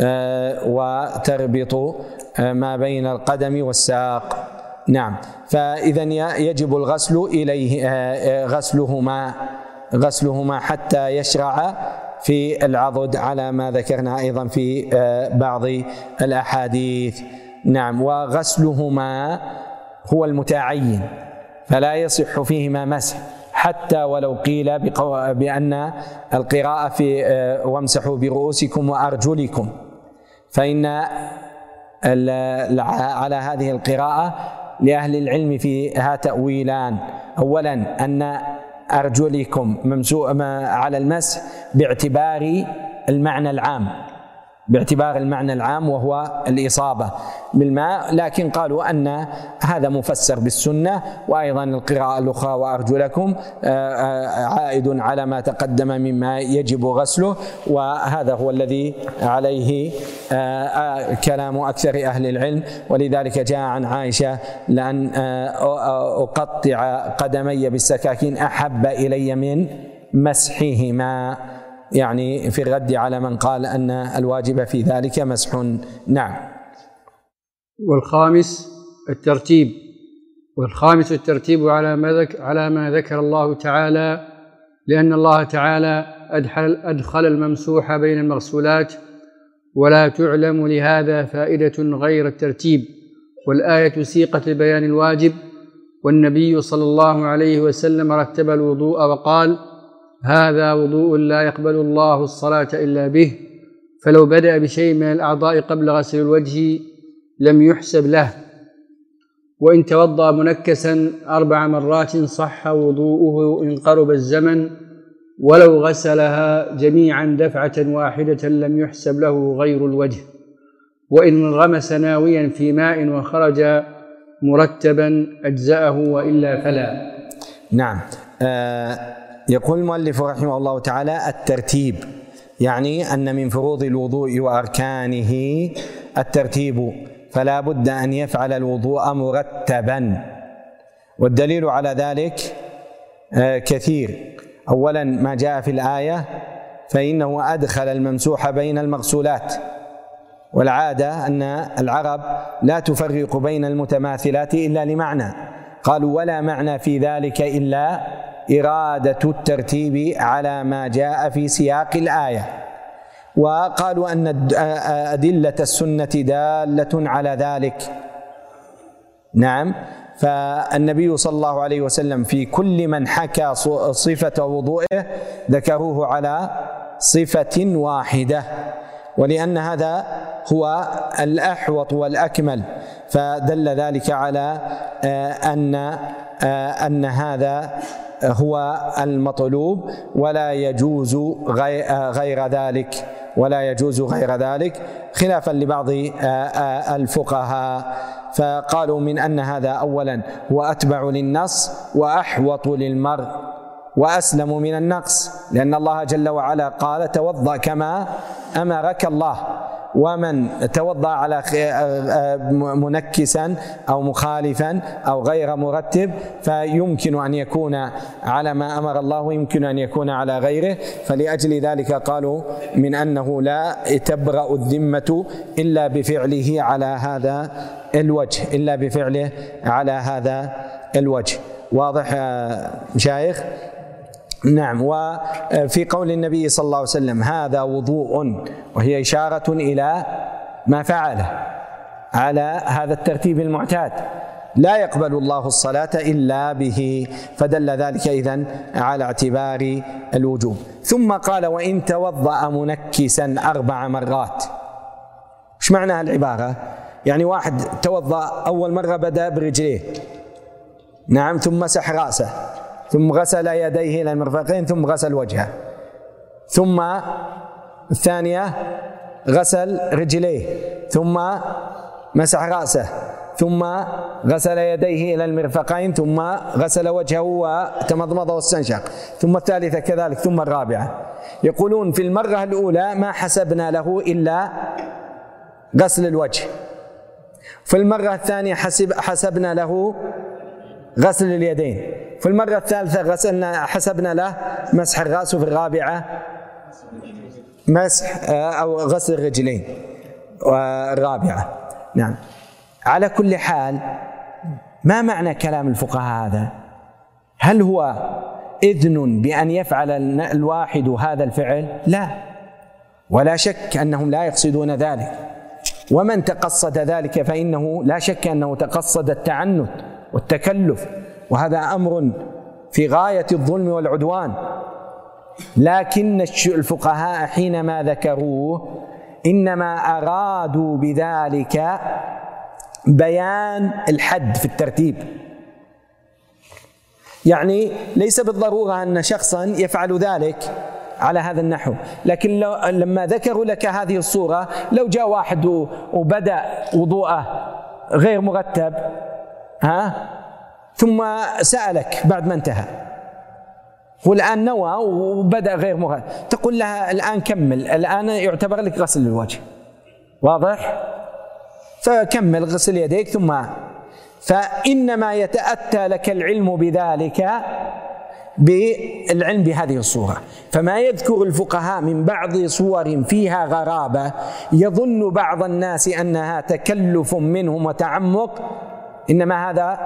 آه، وتربط آه، ما بين القدم والساق. نعم. فإذا يجب الغسل إليه آه، آه، غسلهما غسلهما حتى يشرع في العضد على ما ذكرنا أيضا في آه، بعض الأحاديث. نعم. وغسلهما هو المتعين فلا يصح فيهما مسح حتى ولو قيل بأن القراءة في وامسحوا برؤوسكم وأرجلكم. فإن على هذه القراءة لأهل العلم فيها تأويلان. أولا أن أرجلكم ممسوء على المسح باعتبار المعنى العام. باعتبار المعنى العام وهو الإصابة بالماء لكن قالوا أن هذا مفسر بالسنة وأيضا القراءة الأخرى وأرجلكم آه، آه، عائد على ما تقدم مما يجب غسله وهذا هو الذي عليه آه، كلام أكثر أهل العلم. ولذلك جاء عن عائشة لأن أقطع قدمي بالسكاكين أحب إلي من مسحهما. يعني في الرد على من قال أن الواجب في ذلك مسح. نعم. والخامس الترتيب. والخامس الترتيب على ما على ما ذكر الله تعالى لأن الله تعالى أدخل, أدخل الممسوح بين المغسولات ولا تعلم لهذا فائدة غير الترتيب. والآية سيقت لبيان الواجب والنبي صلى الله عليه وسلم رتب الوضوء وقال هذا وضوء لا يقبل الله الصلاة إلا به فلو بدأ بشيء من الأعضاء قبل غسل الوجه لم يحسب له. وإن توضأ منكسا أربع مرات صح وضوءه إن قرب الزمن ولو غسلها جميعا دفعة واحدة لم يحسب له غير الوجه. وإن غمس ناويا في ماء وخرج مرتبا أجزأه وإلا فلا. نعم. آه يقول المؤلف رحمه الله تعالى الترتيب يعني أن من فروض الوضوء وأركانه الترتيب فلا بد أن يفعل الوضوء مرتبا. والدليل على ذلك آه كثير. اولا ما جاء في الآية فإنه أدخل الممسوح بين المغسولات. والعادة أن العرب لا تفرق بين المتماثلات إلا لمعنى. قالوا ولا معنى في ذلك إلا إرادة الترتيب على ما جاء في سياق الآية. وقالوا أن أدلة السنة دالة على ذلك. نعم. فالنبي صلى الله عليه وسلم في كل من حكى صفة وضوئه ذكروه على صفة واحدة. ولأن هذا هو الأحوط والأكمل. فدل ذلك على أن أن هذا هو المطلوب ولا يجوز آه، غير ذلك ولا يجوز غير ذلك خلافا لبعض الفقهاء. فقالوا من أن هذا اولا هو اتبع للنص وأحوط للمرء وأسلم من النقص لأن الله جل وعلا قال توضأ كما أمرك الله. ومن توضأ على منكسا أو مخالفا أو غير مرتب فيمكن أن يكون على ما أمر الله ويمكن أن يكون على غيره. فلأجل ذلك قالوا من أنه لا تبرأ الذمة إلا بفعله على هذا الوجه إلا بفعله على هذا الوجه. واضح مشايخ نعم وفي قول النبي صلى الله عليه وسلم هذا وضوء وهي إشارة إلى ما فعله على هذا الترتيب المعتاد. لا يقبل الله الصلاة إلا به فدل ذلك إذن على اعتبار الوجوب. ثم قال وإن توضأ منكسا أربع مرات. إيش معنى العبارة؟ يعني واحد توضأ أول مرة بدأ برجليه نعم ثم مسح رأسه. ثم غسل يديه إلى المرفقين ثم غسل وجهه. ثم الثانية غسل رجليه ثم مسح رأسه ثم غسل يديه إلى المرفقين ثم غسل وجهه وتمضمض واستنشق. ثم الثالثة كذلك ثم الرابعة. يقولون في المرة الأولى ما حسبنا له إلا غسل الوجه. في المرة الثانية حسب حسبنا له غسل اليدين. في المرة الثالثة غسلنا حسبنا له مسح الرأس وفي الرابعة مسح آه، أو غسل الرجلين والرابعة. نعم. على كل حال ما معنى كلام الفقهاء هذا؟ هل هو إذن بأن يفعل الواحد هذا الفعل؟ لا. ولا شك أنهم لا يقصدون ذلك. ومن تقصد ذلك فإنه لا شك أنه تقصد التعنت. والتكلف. وهذا أمر في غاية الظلم والعدوان. لكن الفقهاء حينما ذكروه إنما أرادوا بذلك بيان الحد في الترتيب. يعني ليس بالضرورة أن شخصا يفعل ذلك على هذا النحو. لكن لو لما ذكروا لك هذه الصورة لو جاء واحد وبدأ وضوءه غير مرتب ها؟ ثم سألك بعد ما انتهى. هو الآن نوى وبدأ غير مغاد تقول لها الآن كمل الآن يعتبر لك غسل الوجه. واضح؟ فكمل غسل يديك ثم. فإنما يتأتى لك العلم بذلك بالعلم بهذه الصورة. فما يذكر الفقهاء من بعض صور فيها غرابة يظن بعض الناس أنها تكلف منهم وتعمق إنما هذا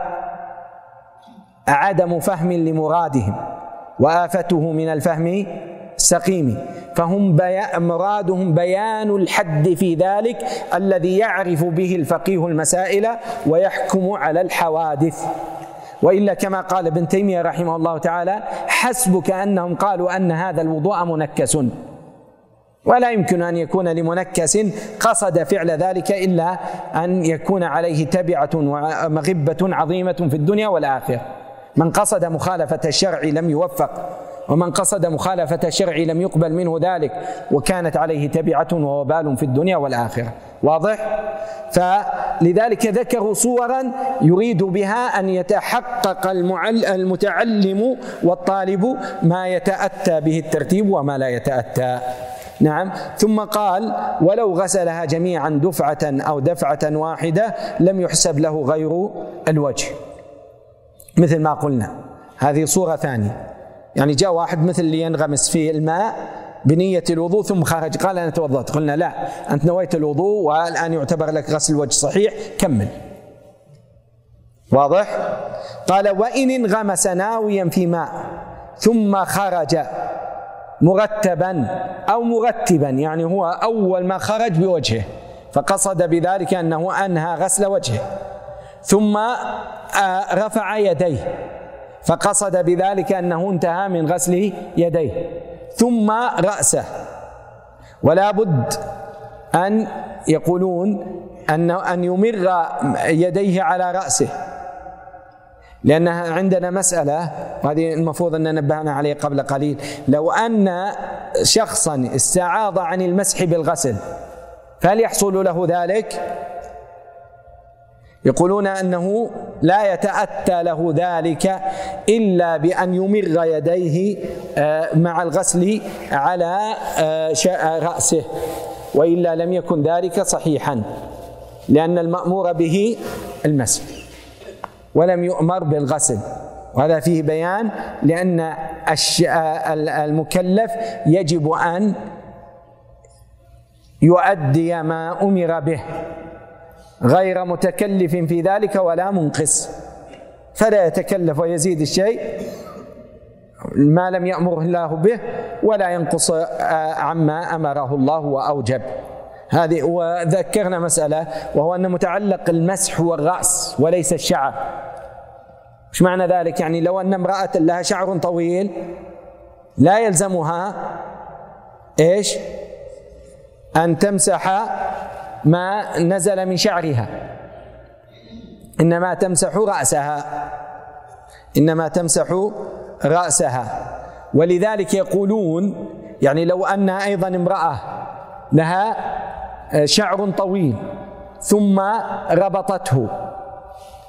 عدم فهم لمرادهم وآفته من الفهم سقيم. فهم بي... مرادهم بيان الحد في ذلك الذي يعرف به الفقيه المسائل ويحكم على الحوادث. وإلا كما قال ابن تيمية رحمه الله تعالى حسبك أنهم قالوا أن هذا الوضوء منكس. ولا يمكن أن يكون لمنكس قصد فعل ذلك إلا أن يكون عليه تبعة ومغبة عظيمة في الدنيا والآخرة. من قصد مخالفة الشرع لم يوفق ومن قصد مخالفة الشرع لم يقبل منه ذلك وكانت عليه تبعة ووبال في الدنيا والآخرة. واضح؟ فلذلك ذكروا صورا يريد بها أن يتحقق المتعلم والطالب ما يتأتى به الترتيب وما لا يتأتى. نعم. ثم قال ولو غسلها جميعا دفعة أو دفعة واحدة لم يحسب له غير الوجه. مثل ما قلنا هذه صورة ثانية. يعني جاء واحد مثل اللي ينغمس في الماء بنية الوضوء ثم خرج. قال أنا توضأت. قلنا لا أنت نويت الوضوء والآن يعتبر لك غسل الوجه صحيح كمل. واضح؟ قال وإن انغمس ناويا في ماء ثم خرج مرتبا أو مرتبا يعني هو أول ما خرج بوجهه فقصد بذلك أنه أنهى غسل وجهه. ثم آه، رفع يديه فقصد بذلك أنه انتهى من غسل يديه. ثم رأسه. ولا بد أن يقولون أن أن يمر يديه على رأسه. لأنها عندنا مسألة وهذه المفروض أن نبهنا عليه قبل قليل. لو أن شخصا استعاض عن المسح بالغسل فهل يحصل له ذلك؟ يقولون أنه لا يتأتى له ذلك إلا بأن يمر يديه آه، مع الغسل على آه، رأسه. وإلا لم يكن ذلك صحيحا لأن المأمور به المسح. ولم يؤمر بالغسل. وهذا فيه بيان لأن المكلف يجب أن يؤدي ما أمر به. غير متكلف في ذلك ولا منقص. فلا يتكلف ويزيد الشيء ما لم يأمره الله به ولا ينقص عما أمره الله وأوجب. هذه وذكرنا مسألة وهو أن متعلق المسح هو الرأس وليس الشعر. إيش معنى ذلك؟ يعني لو أن امرأة لها شعر طويل لا يلزمها إيش؟ أن تمسح ما نزل من شعرها. إنما تمسح رأسها. إنما تمسح رأسها. ولذلك يقولون يعني لو أن أيضا امرأة لها شعر طويل ثم ربطته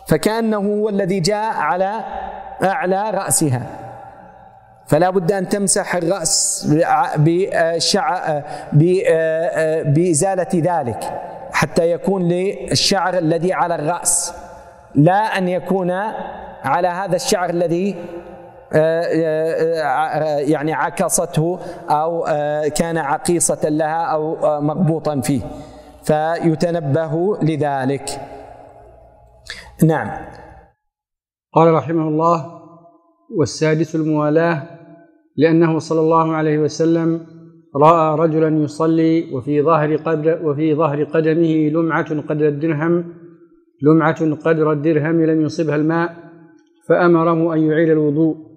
فكأنه هو الذي جاء على أعلى رأسها. فلا بد أن تمسح الرأس بإزالة ذلك حتى يكون للشعر الذي على الرأس لا أن يكون على هذا الشعر الذي يعني عكصته أو كان عقيصة لها أو مربوطا فيه. فيتنبه لذلك. نعم. قال رحمه الله والسادس الموالاة لأنه صلى الله عليه وسلم رأى رجلا يصلي وفي ظهر قدر وفي ظهر قدمه لمعة قدر الدرهم لمعة قدر الدرهم لم يصبها الماء فأمره أن يعيد الوضوء.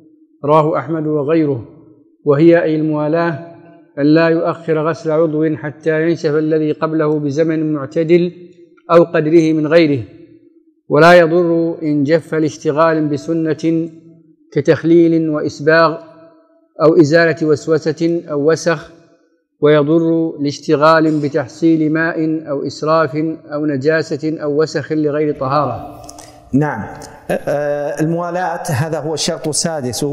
رواه أحمد وغيره وهي أي الموالاه أن لا يؤخر غسل عضو حتى ينشف الذي قبله بزمن معتدل أو قدره من غيره ولا يضر إن جف لاشتغال بسنة كتخليل وإسباغ أو إزالة وسوسة أو وسخ ويضر لاشتغال بتحصيل ماء أو إسراف أو نجاسة أو وسخ لغير طهارة. نعم. الموالاة هذا هو الشرط السادس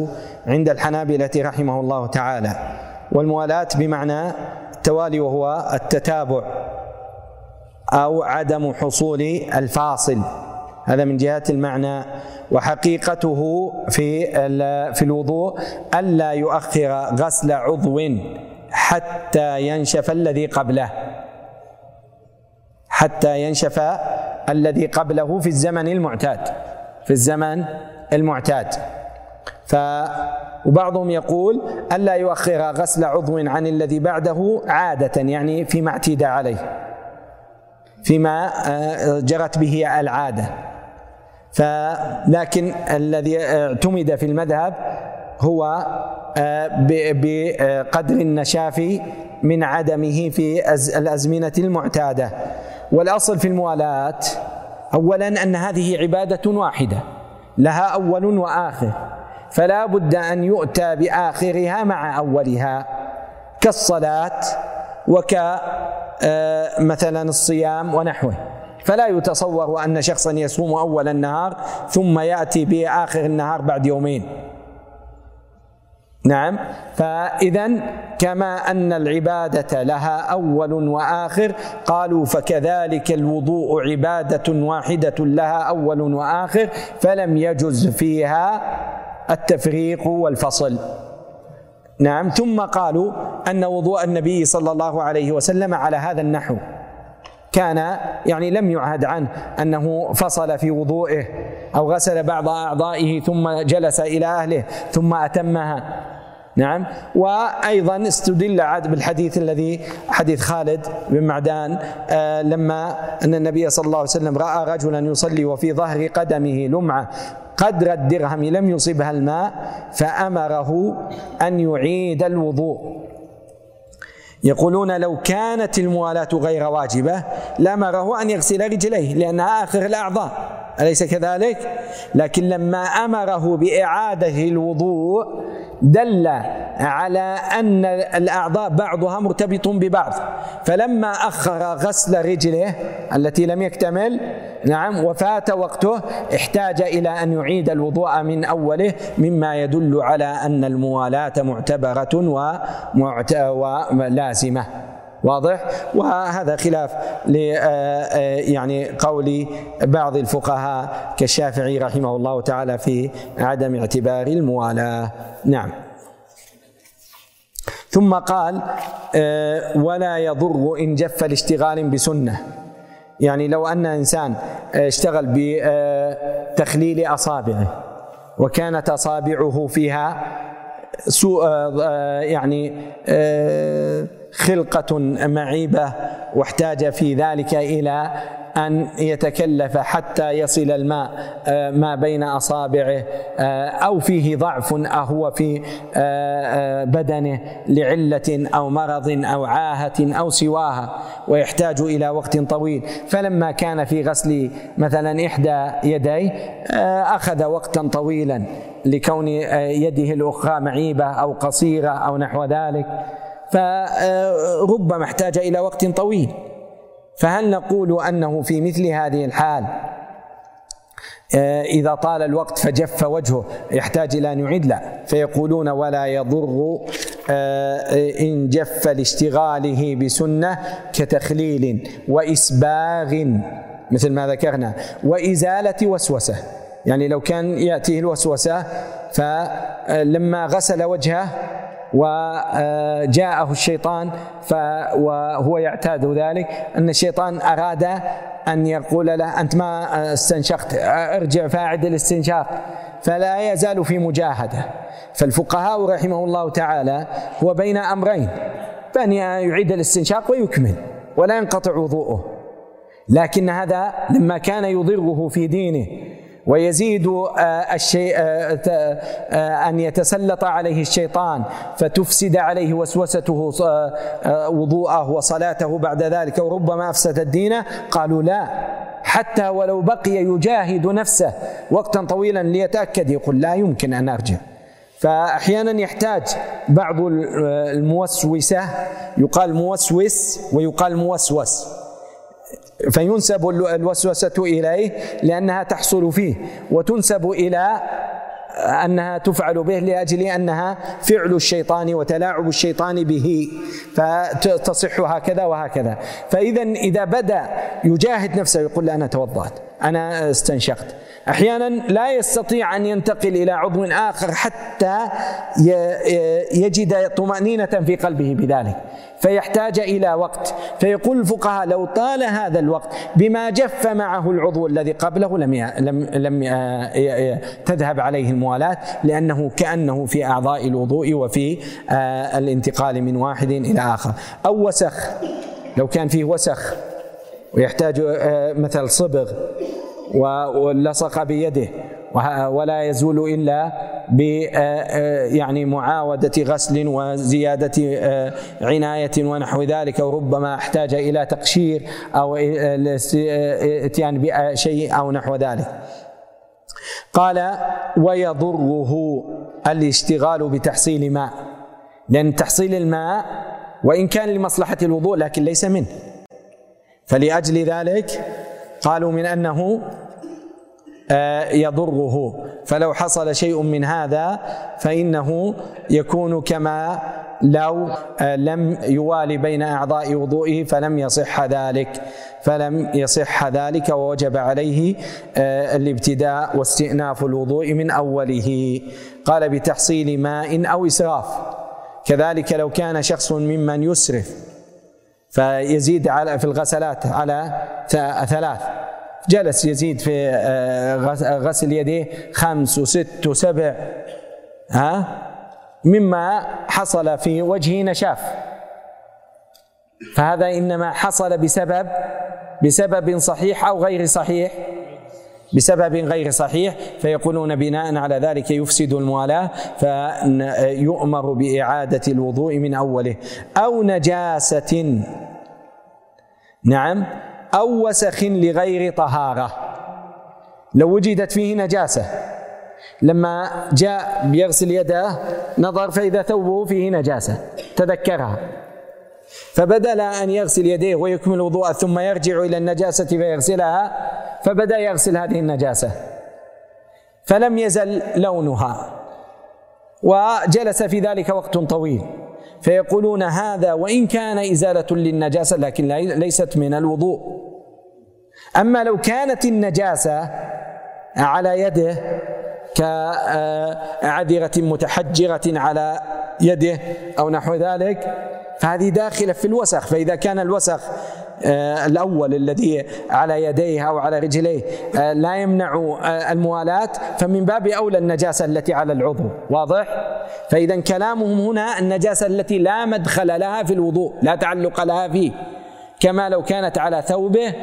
عند الحنابلة رحمه الله تعالى. والموالاة بمعنى التوالي وهو التتابع أو عدم حصول الفاصل. هذا من جهة المعنى. وحقيقته في في الوضوء ألا يؤخر غسل عضو حتى ينشف الذي قبله. حتى ينشف الذي قبله في الزمن المعتاد. في الزمن المعتاد. ف وبعضهم يقول ألا يؤخر غسل عضو عن الذي بعده عادة يعني فيما اعتيد عليه فيما آه، جرت به العادة. فلكن الذي اعتمد في المذهب هو آه، بقدر النشاف من عدمه في الأزمنة المعتادة. والأصل في الموالاه اولا أن هذه عبادة واحدة لها أول وآخر. فلا بد أن يؤتى بآخرها مع أولها كالصلاة وك آه، الصيام ونحوه. فلا يتصور أن شخصا يصوم أول النهار ثم يأتي بآخر النهار بعد يومين. نعم. فاذا كما أن العبادة لها أول وآخر قالوا فكذلك الوضوء عبادة واحدة لها أول وآخر فلم يجز فيها التفريق والفصل. نعم. ثم قالوا أن وضوء النبي صلى الله عليه وسلم على هذا النحو. كان يعني لم يعهد عنه أنه فصل في وضوئه أو غسل بعض أعضائه ثم جلس إلى أهله ثم أتمها. نعم. وأيضا استدل عاد بالحديث الذي حديث خالد بن معدان آه لما أن النبي صلى الله عليه وسلم رأى رجلا يصلي وفي ظهر قدمه لمعة قدر الدرهم لم يصبها الماء فأمره أن يعيد الوضوء. يقولون لو كانت الموالاة غير واجبة لأمره أن يغسل رجليه لأنها آخر الأعضاء. أليس كذلك؟ لكن لما أمره بإعادة الوضوء دل على أن الأعضاء بعضها مرتبط ببعض فلما أخر غسل رجله التي لم يكتمل نعم وفات وقته احتاج إلى أن يعيد الوضوء من أوله مما يدل على أن الموالاة معتبرة ولازمه واضح؟ وهذا خلاف ل يعني قول بعض الفقهاء كالشافعي رحمه الله تعالى في عدم اعتبار الموالاة. نعم. ثم قال آه، ولا يضر إن جف الاشتغال بسنة. يعني لو أن إنسان آه، اشتغل بتخليل أصابعه وكانت أصابعه فيها سوء آه، يعني خلقة معيبة واحتاج في ذلك إلى أن يتكلف حتى يصل الماء آه، ما بين أصابعه آه، أو فيه ضعف أهو في آه، بدنه لعلة أو مرض أو عاهة أو سواها ويحتاج إلى وقت طويل. فلما كان في غسل مثلا إحدى يديه أخذ وقتا طويلا لكون يده الأخرى معيبة أو قصيرة أو نحو ذلك. فربما احتاج إلى وقت طويل. فهل نقول أنه في مثل هذه الحال إذا طال الوقت فجف وجهه يحتاج إلى أن يعيد؟ لا. فيقولون ولا يضر آه، إن جف لاشتغاله بسنة كتخليل وإسباغ مثل ما ذكرنا وإزالة وسوسة. يعني لو كان يأتيه الوسوسة فلما غسل وجهه وجاءه الشيطان وهو يعتاد ذلك أن الشيطان أراد أن يقول له أنت ما استنشقت ارجع فاعد الاستنشاق فلا يزال في مجاهدة. فالفقهاء رحمه الله تعالى هو بين أمرين فأن يعيد الاستنشاق ويكمل ولا ينقطع وضوءه. لكن هذا لما كان يضره في دينه ويزيد آه، الشيء آه، آه، أن يتسلط عليه الشيطان فتفسد عليه وسوسته وضوءه وصلاته بعد ذلك. وربما أفسد الدين. قالوا لا. حتى ولو بقي يجاهد نفسه وقتا طويلا ليتأكد يقول لا يمكن أن أرجع. فأحيانا يحتاج بعض الموسوسة يقال موسوس ويقال موسوس. فينسب الوسوسة إليه لأنها تحصل فيه وتنسب إلى أنها تفعل به لأجل أنها فعل الشيطان وتلاعب الشيطان به فتصح هكذا وهكذا. فاذا إذا بدأ يجاهد نفسه يقول أنا توضأت أنا استنشقت. أحيانا لا يستطيع أن ينتقل إلى عضو آخر حتى يجد طمأنينة في قلبه بذلك. فيحتاج إلى وقت. فيقول الفقهاء لو طال هذا الوقت بما جف معه العضو الذي قبله لم لم لم تذهب عليه الموالاه لأنه كأنه في أعضاء الوضوء وفي الانتقال من واحد إلى آخر. أو وسخ. لو كان فيه وسخ ويحتاج مثل صبغ ولصق بيده. ولا يزول إلا ب يعني معاودة غسل وزيادة عناية ونحو ذلك وربما احتاج إلى تقشير أو إتيان بشيء أو نحو ذلك. قال ويضره الاشتغال بتحصيل ماء. لأن تحصيل الماء وإن كان لمصلحة الوضوء لكن ليس منه. فلأجل ذلك قالوا من آه، يضره. فلو حصل شيء من هذا فإنه يكون كما لو آه، لم يوالي بين أعضاء وضوئه فلم يصح ذلك. فلم يصح ذلك ووجب عليه آه، الابتداء واستئناف الوضوء من أوله. قال بتحصيل ماء أو إسراف. كذلك لو كان شخص ممن يسرف فيزيد على في الغسلات على ثلاث. جلس يزيد في آه، غسل يديه خمس وست وسبع ها؟ مما حصل في وجهه نشاف. فهذا إنما حصل بسبب بسبب صحيح أو غير صحيح. بسبب غير صحيح فيقولون بناء على ذلك يفسد الموالاة فيؤمر بإعادة الوضوء من أوله. أو نجاسة. نعم. أو وسخ لغير طهارة. لو وجدت فيه نجاسة. لما جاء بيغسل يده نظر فإذا ثوبه فيه نجاسة. تذكرها. فبدل أن يغسل يديه ويكمل الوضوء ثم يرجع إلى النجاسة فيغسلها فبدأ يغسل هذه النجاسة. فلم يزل لونها. وجلس في ذلك وقت طويل. فيقولون هذا وإن كان إزالة للنجاسة لكن ليست من الوضوء. أما لو كانت النجاسة على يده كعذره متحجرة على يده أو نحو ذلك فهذه داخلة في الوسخ فإذا كان الوسخ آه، الأول الذي على يديه أو على رجليه آه، لا يمنع آه، الموالاة فمن باب أولى النجاسة التي على العضو واضح؟ فإذا كلامهم هنا النجاسة التي لا مدخل لها في الوضوء لا تعلق لها فيه كما لو كانت على ثوبه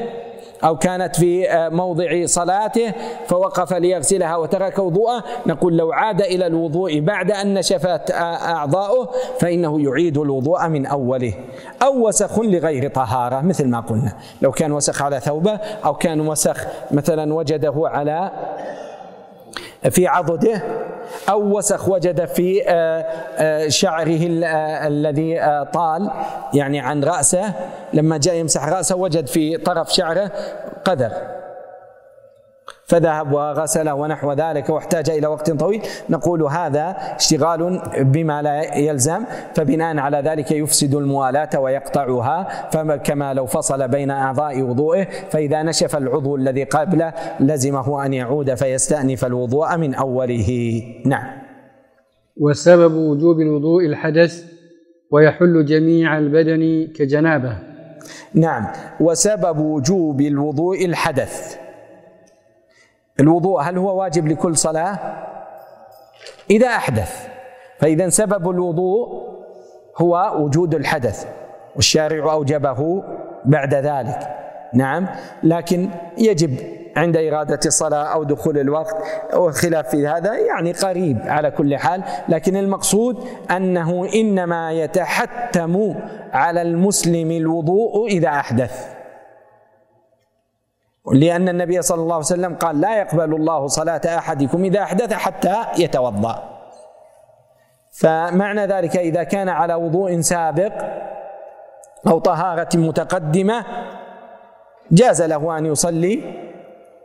أو كانت في موضع صلاته فوقف ليغسلها وترك وضوءه. نقول لو عاد إلى الوضوء بعد أن نشفت أعضاؤه فإنه يعيد الوضوء من أوله. أو وسخ لغير طهارة مثل ما قلنا. لو كان وسخ على ثوبه أو كان وسخ مثلا وجده على في عضده أو وسخ وجد في آه، آه، شعره آه، الذي طال يعني عن رأسه لما جاء يمسح رأسه وجد في طرف شعره قدر. فذهب وغسل ونحو ذلك واحتاج إلى وقت طويل. نقول هذا اشتغال بما لا يلزم فبناء على ذلك يفسد الموالاة ويقطعها. فكما لو فصل بين أعضاء وضوئه فإذا نشف العضو الذي قبله لزمه أن يعود فيستأنف الوضوء من أوله. نعم. وسبب وجوب الوضوء الحدث ويحل جميع البدن كجنابة. نعم. وسبب وجوب الوضوء الحدث. الوضوء هل هو واجب لكل صلاة؟ إذا أحدث فإذا سبب الوضوء هو وجود الحدث والشارع أوجبه بعد ذلك نعم لكن يجب عند إرادة الصلاة أو دخول الوقت والخلاف في هذا يعني قريب على كل حال لكن المقصود أنه إنما يتحتم على المسلم الوضوء إذا أحدث لأن النبي صلى الله عليه وسلم قال لا يقبل الله صلاة أحدكم إذا أحدث حتى يتوضأ. فمعنى ذلك إذا كان على وضوء سابق أو طهارة متقدمة جاز له أن يصلي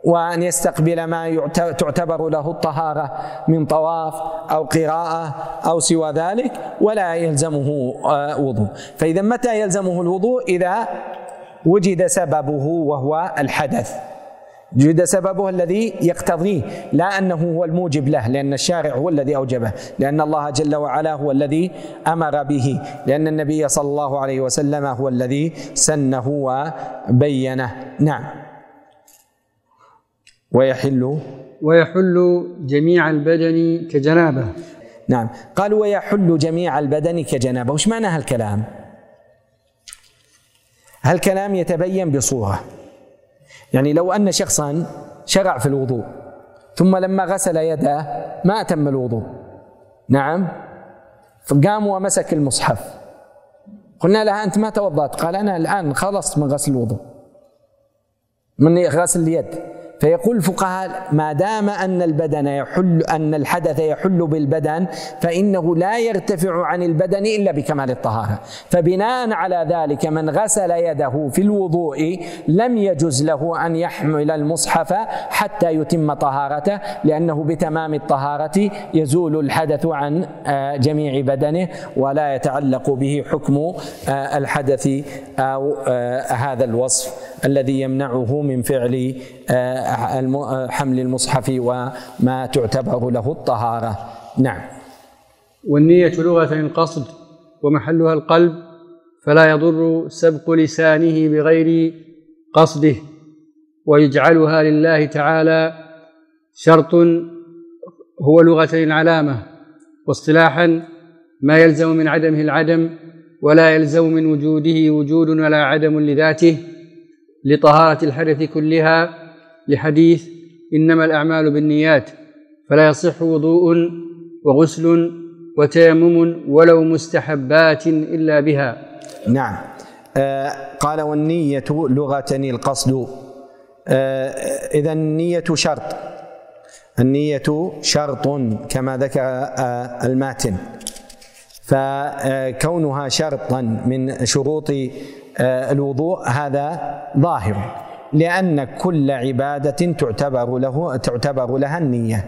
وأن يستقبل ما تعتبر له الطهارة من طواف أو قراءة أو سوى ذلك ولا يلزمه آه، وضوء. فإذا متى يلزمه الوضوء؟ إذا وجد سببه وهو الحدث. وجد سببه الذي يقتضيه لا أنه هو الموجب له لأن الشارع هو الذي أوجبه لأن الله جل وعلا هو الذي أمر به لأن النبي صلى الله عليه وسلم هو الذي سنه وبينه. نعم. ويحل. ويحل جميع البدن كجنابه. نعم. قال ويحل جميع البدن كجنابه. وش معنى هالكلام؟ هالكلام يتبين بصورة. يعني لو أن شخصا شرع في الوضوء ثم لما غسل يده ما أتم الوضوء. نعم. فقام ومسك المصحف. قلنا له أنت ما توضأت؟ قال أنا الآن خلصت من غسل الوضوء. من غسل اليد. فيقول الفقهاء ما دام أن البدن يحل أن الحدث يحل بالبدن فإنه لا يرتفع عن البدن إلا بكمال الطهارة. فبناء على ذلك من غسل يده في الوضوء لم يجز له أن يحمل المصحف حتى يتم طهارته لأنه بتمام الطهارة يزول الحدث عن آه، جميع بدنه ولا يتعلق به حكم آه، الحدث أو آه، هذا الوصف الذي يمنعه من فعل حمل المصحف وما تعتبر له الطهارة. نعم. والنية لغة القصد ومحلها القلب فلا يضر سبق لسانه بغير قصده ويجعلها لله تعالى شرط هو لغة العلامة واصطلاحا ما يلزم من عدمه العدم ولا يلزم من وجوده وجود ولا عدم لذاته لطهارة الحدث كلها لحديث إنما الأعمال بالنيات فلا يصح وضوء وغسل وتيمم ولو مستحبات إلا بها. نعم. آه قال والنية لغة القصد. آه إذا النية شرط. النية شرط كما ذكر آه الماتن. فكونها شرطا من شروط آه، الوضوء هذا ظاهر. لأن كل عبادة تعتبر له تعتبر لها النية.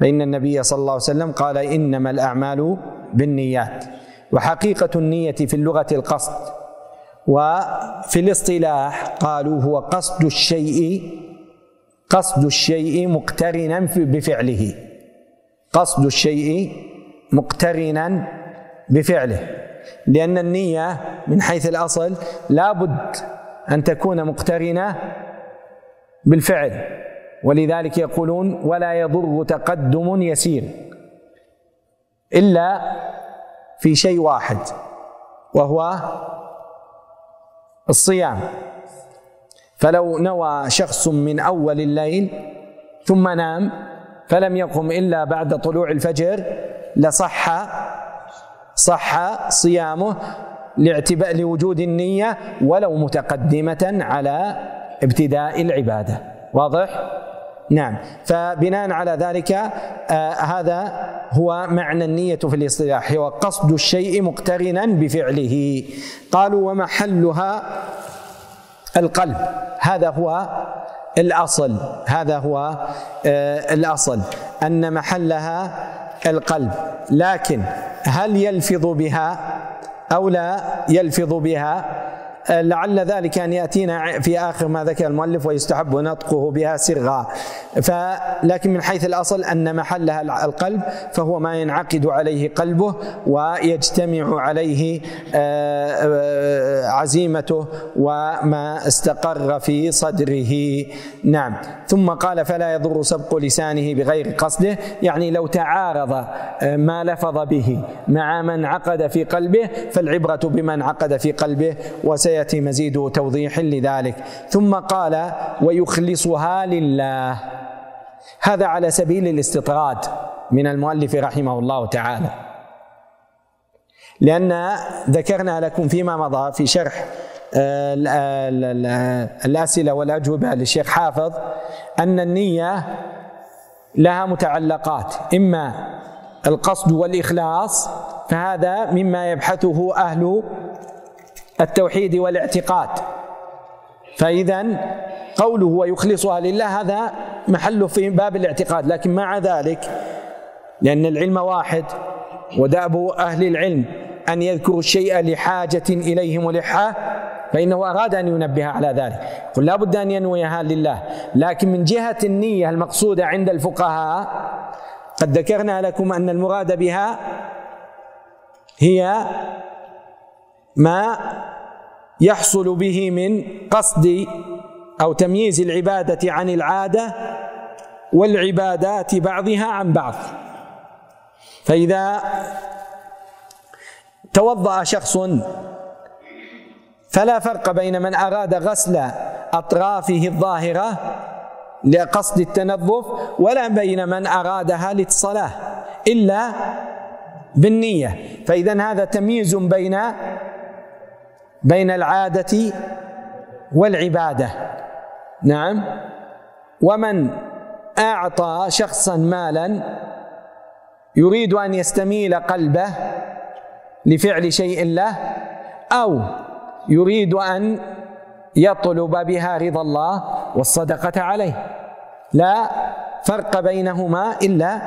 فإن النبي صلى الله عليه وسلم قال إنما الأعمال بالنيات. وحقيقة النية في اللغة القصد. وفي الاصطلاح قالوا هو قصد الشيء قصد الشيء مقترنا بفعله. قصد الشيء مقترنا بفعله. لأن النية من حيث الأصل لابد أن تكون مقترنة بالفعل. ولذلك يقولون ولا يضر تقدم يسير. إلا في شيء واحد وهو الصيام. فلو نوى شخص من أول الليل ثم نام فلم يقم إلا بعد طلوع الفجر لصح صح صيامه لاعتباء لوجود النية ولو متقدمة على ابتداء العبادة. واضح؟ نعم. فبناء على ذلك آه هذا هو معنى النية في الاصطلاح هو قصد الشيء مقترنا بفعله. قالوا ومحلها القلب. هذا هو الأصل. هذا هو آه الأصل أن محلها القلب. لكن هل يلفظ بها أو لا يلفظ بها لعل ذلك أن يأتينا في آخر ما ذكر المؤلف ويستحب نطقه بها سرا فلكن من حيث الأصل أن محلها القلب فهو ما ينعقد عليه قلبه ويجتمع عليه آه، آه، عزيمته وما استقر في صدره. نعم. ثم قال فلا يضر سبق لسانه بغير قصده. يعني لو تعارض آه، ما لفظ به مع من عقد في قلبه فالعبرة بمن عقد في قلبه وسي سياتي مزيد توضيح لذلك. ثم قال ويخلصها لله. هذا على سبيل الاستطراد من المؤلف رحمه الله تعالى. لأن ذكرنا لكم فيما مضى في شرح آه، الأسئلة والأجوبة للشيخ حافظ أن النية لها متعلقات إما القصد والإخلاص فهذا مما يبحثه أهل التوحيد والاعتقاد. فإذا قوله ويخلصها لله هذا محله في باب الاعتقاد لكن مع ذلك لأن العلم واحد ودأب أهل العلم أن يذكروا الشيء لحاجة إليه ملحة فإنه أراد أن ينبه على ذلك. قل لا بد أن ينويها لله لكن من جهة النية المقصودة عند الفقهاء قد ذكرنا لكم أن المراد بها هي ما يحصل به من قصد أو تمييز العبادة عن العادة والعبادات بعضها عن بعض. فإذا توضأ شخص فلا فرق بين من أراد غسل أطرافه الظاهرة لقصد التنظف ولا بين من أرادها للصلاة إلا بالنية. فإذا هذا تمييز بين بين العادة والعبادة. نعم. ومن أعطى شخصا مالا يريد أن يستميل قلبه لفعل شيء له أو يريد أن يطلب بها رضا الله والصدقة عليه. لا فرق بينهما إلا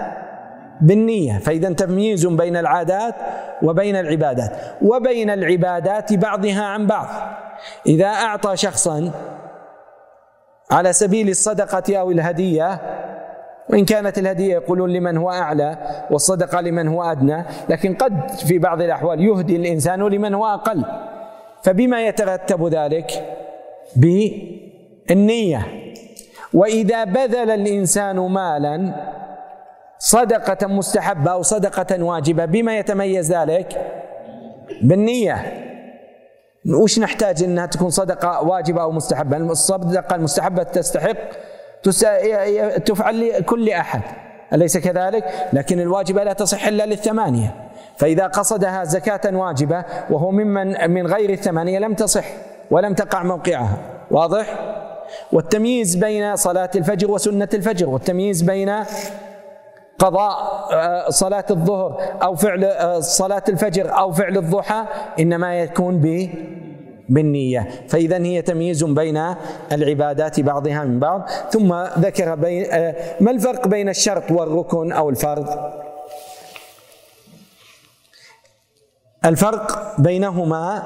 بالنية فإذا تمييز بين العادات وبين العبادات وبين العبادات بعضها عن بعض. إذا أعطى شخصا على سبيل الصدقة أو الهدية وإن كانت الهدية يقولون لمن هو أعلى والصدقة لمن هو أدنى لكن قد في بعض الأحوال يهدي الإنسان لمن هو أقل. فبما يترتب ذلك بالنية. وإذا بذل الإنسان مالا صدقة مستحبة أو صدقة واجبة بما يتميز ذلك بالنية. وش نحتاج إنها تكون صدقة واجبة أو مستحبة؟ الصدقة المستحبة تستحق تفعل لكل أحد أليس كذلك؟ لكن الواجبه لا تصح إلا للثمانية. فإذا قصدها زكاة واجبة وهو ممن من غير الثمانية لم تصح ولم تقع موقعها. واضح؟ والتمييز بين صلاة الفجر وسنة الفجر والتمييز بين قضاء آه، صلاة الظهر أو فعل آه، صلاة الفجر أو فعل الضحى إنما يكون ب بالنية. فإذا هي تمييز بين العبادات بعضها من بعض. ثم ذكر بين آه، ما الفرق بين الشرط والركن أو الفرض؟ الفرق بينهما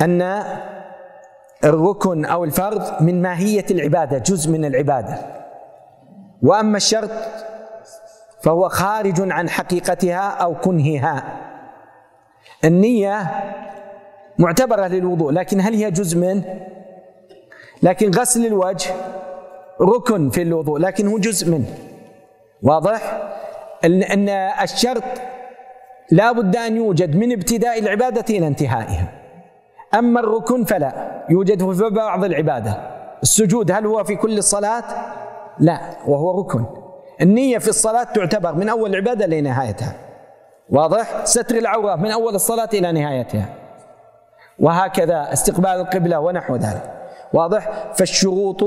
أن الركن أو الفرض من ماهية العبادة جزء من العبادة. وأما الشرط فهو خارج عن حقيقتها أو كنهها. النية معتبرة للوضوء لكن هل هي جزء منه لكن غسل الوجه ركن في الوضوء لكن هو جزء منه واضح؟ إن الشرط لا بد أن يوجد من ابتداء العبادة إلى انتهائها. أما الركن فلا يوجد في بعض العبادة. السجود هل هو في كل الصلاة؟ لا وهو ركن. النية في الصلاة تعتبر من أول العبادة لنهايتها واضح؟ ستر العورة من أول الصلاة إلى نهايتها وهكذا استقبال القبلة ونحو ذلك واضح؟ فالشروط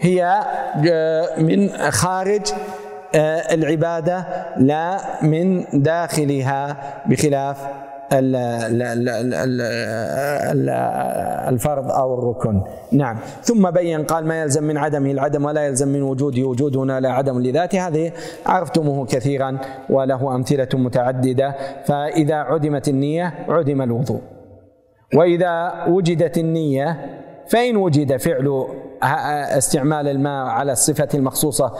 هي آه، من خارج آه، العبادة لا من داخلها بخلاف الفرض أو الركن. نعم. ثم بين قال ما يلزم من عدمه العدم ولا يلزم من وجوده وجود هنا لا عدم لذاته. هذه عرفتموه كثيرا وله أمثلة متعددة. فإذا عدمت النية عدم الوضوء. وإذا وجدت النية فإن وجد فعل استعمال الماء على الصفة المخصوصة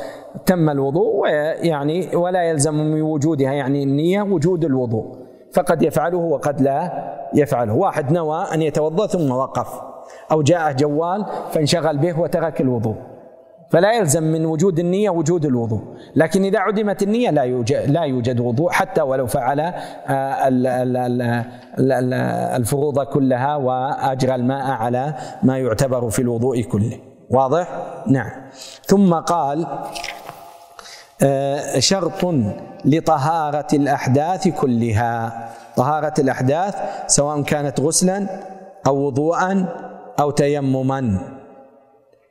تم الوضوء ويعني ولا يلزم من وجودها يعني النية وجود الوضوء. فقد يفعله وقد لا يفعله. واحد نوى أن يتوضأ ثم وقف أو جاءه جوال فانشغل به وترك الوضوء. فلا يلزم من وجود النية وجود الوضوء. لكن إذا عدمت النية لا يوجد, لا يوجد وضوء حتى ولو فعل آه، الفروض كلها وأجرى الماء على ما يعتبر في الوضوء كله. واضح؟ نعم. ثم قال شرط لطهارة الأحداث كلها. طهارة الأحداث سواء كانت غسلا أو وضوءا أو تيمما.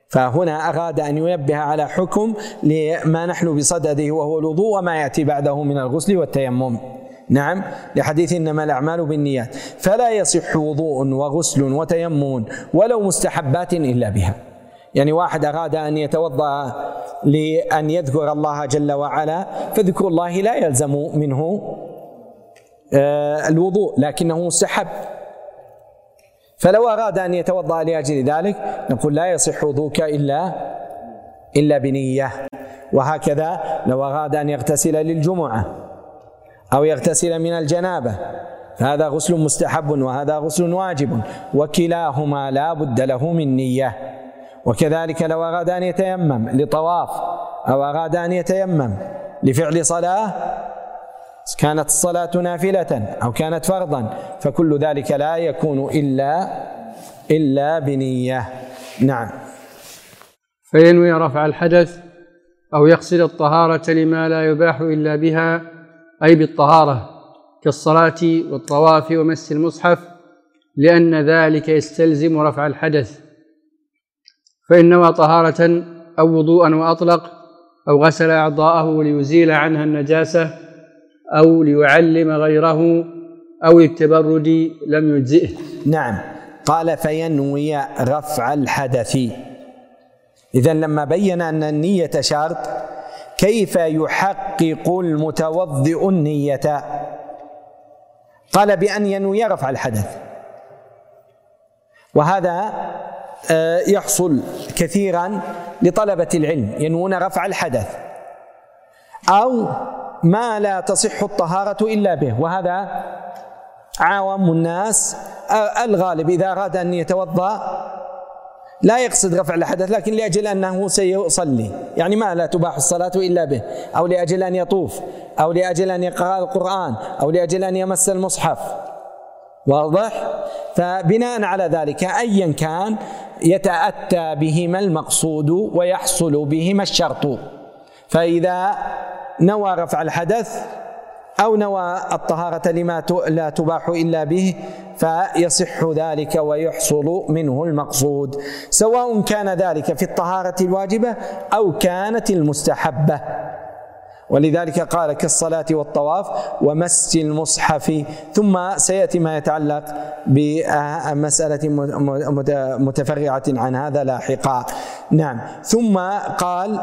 فهنا أراد أن ينبه على حكم لما نحن بصدده وهو الوضوء وما يأتي بعده من الغسل والتيمم. نعم لحديث إنما الأعمال بالنيات. فلا يصح وضوء وغسل وتيمم ولو مستحبات إلا بها. يعني واحد أراد أن يتوضأ لأن يذكر الله جل وعلا فذكر الله لا يلزم منه آه، الوضوء لكنه مستحب فلو أراد أن يتوضأ لأجل ذلك نقول لا يصح وضوءك إلا إلا بنية. وهكذا لو أراد أن يغتسل للجمعة أو يغتسل من الجنابة فهذا غسل مستحب وهذا غسل واجب وكلاهما لا بد له من نية. وكذلك لو أراد أن يتيمم لطواف أو أراد أن يتيمم لفعل صلاة كانت الصلاة نافلة أو كانت فرضا فكل ذلك لا يكون إلا إلا بنية. نعم. فينوي رفع الحدث أو يقصد الطهارة لما لا يباح إلا بها أي بالطهارة كالصلاة والطواف ومس المصحف لأن ذلك يستلزم رفع الحدث. فإن نوى طهارة أو وضوءا وأطلق أو غسل أعضاءه ليزيل عنها النجاسة أو ليعلم غيره أو للتبرد لم يجزئه. نعم. قال فينوي رفع الحدث. إذا لما بين أن النية شرط كيف يحقق المتوضئ النية؟ قال بأن ينوي رفع الحدث. وهذا يحصل كثيرا لطلبة العلم ينوون رفع الحدث. أو ما لا تصح الطهارة إلا به وهذا عوام الناس. آه، الغالب إذا أراد أن يتوضأ لا يقصد رفع الحدث لكن لأجل أنه سيصلي. يعني ما لا تباح الصلاة إلا به أو لأجل أن يطوف أو لأجل أن يقرأ القرآن أو لأجل أن يمس المصحف. واضح؟ فبناء على ذلك أيا كان يتأتى بهما المقصود ويحصل بهما الشرط. فإذا نوى رفع الحدث أو نوى الطهارة لما لا تباح إلا به فيصح ذلك ويحصل منه المقصود. سواء كان ذلك في الطهارة الواجبة أو كانت المستحبة. ولذلك قال كالصلاة والطواف ومس المصحف. ثم سيأتي ما يتعلق بمسألة متفرعة عن هذا لاحقا. نعم. ثم قال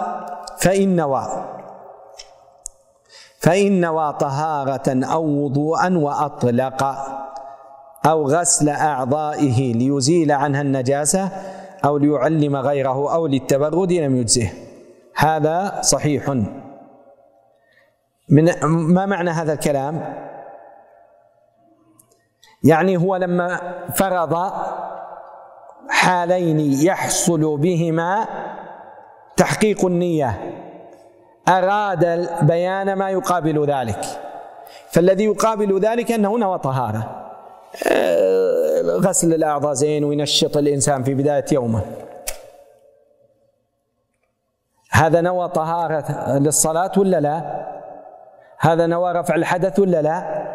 فإن نوى فإن نوى طهارة أو وضوءا وأطلق أو غسل أعضائه ليزيل عنها النجاسة أو ليعلم غيره أو للتبرد لم يجزه. هذا صحيح. من ما معنى هذا الكلام؟ يعني هو لما فرض حالين يحصل بهما تحقيق النية أراد بيان ما يقابل ذلك. فالذي يقابل ذلك أنه نوى طهارة. غسل الأعضاء زين وينشط الإنسان في بداية يومه. هذا نوى طهارة للصلاة ولا لا؟ هذا نوى رفع الحدث ولا لا؟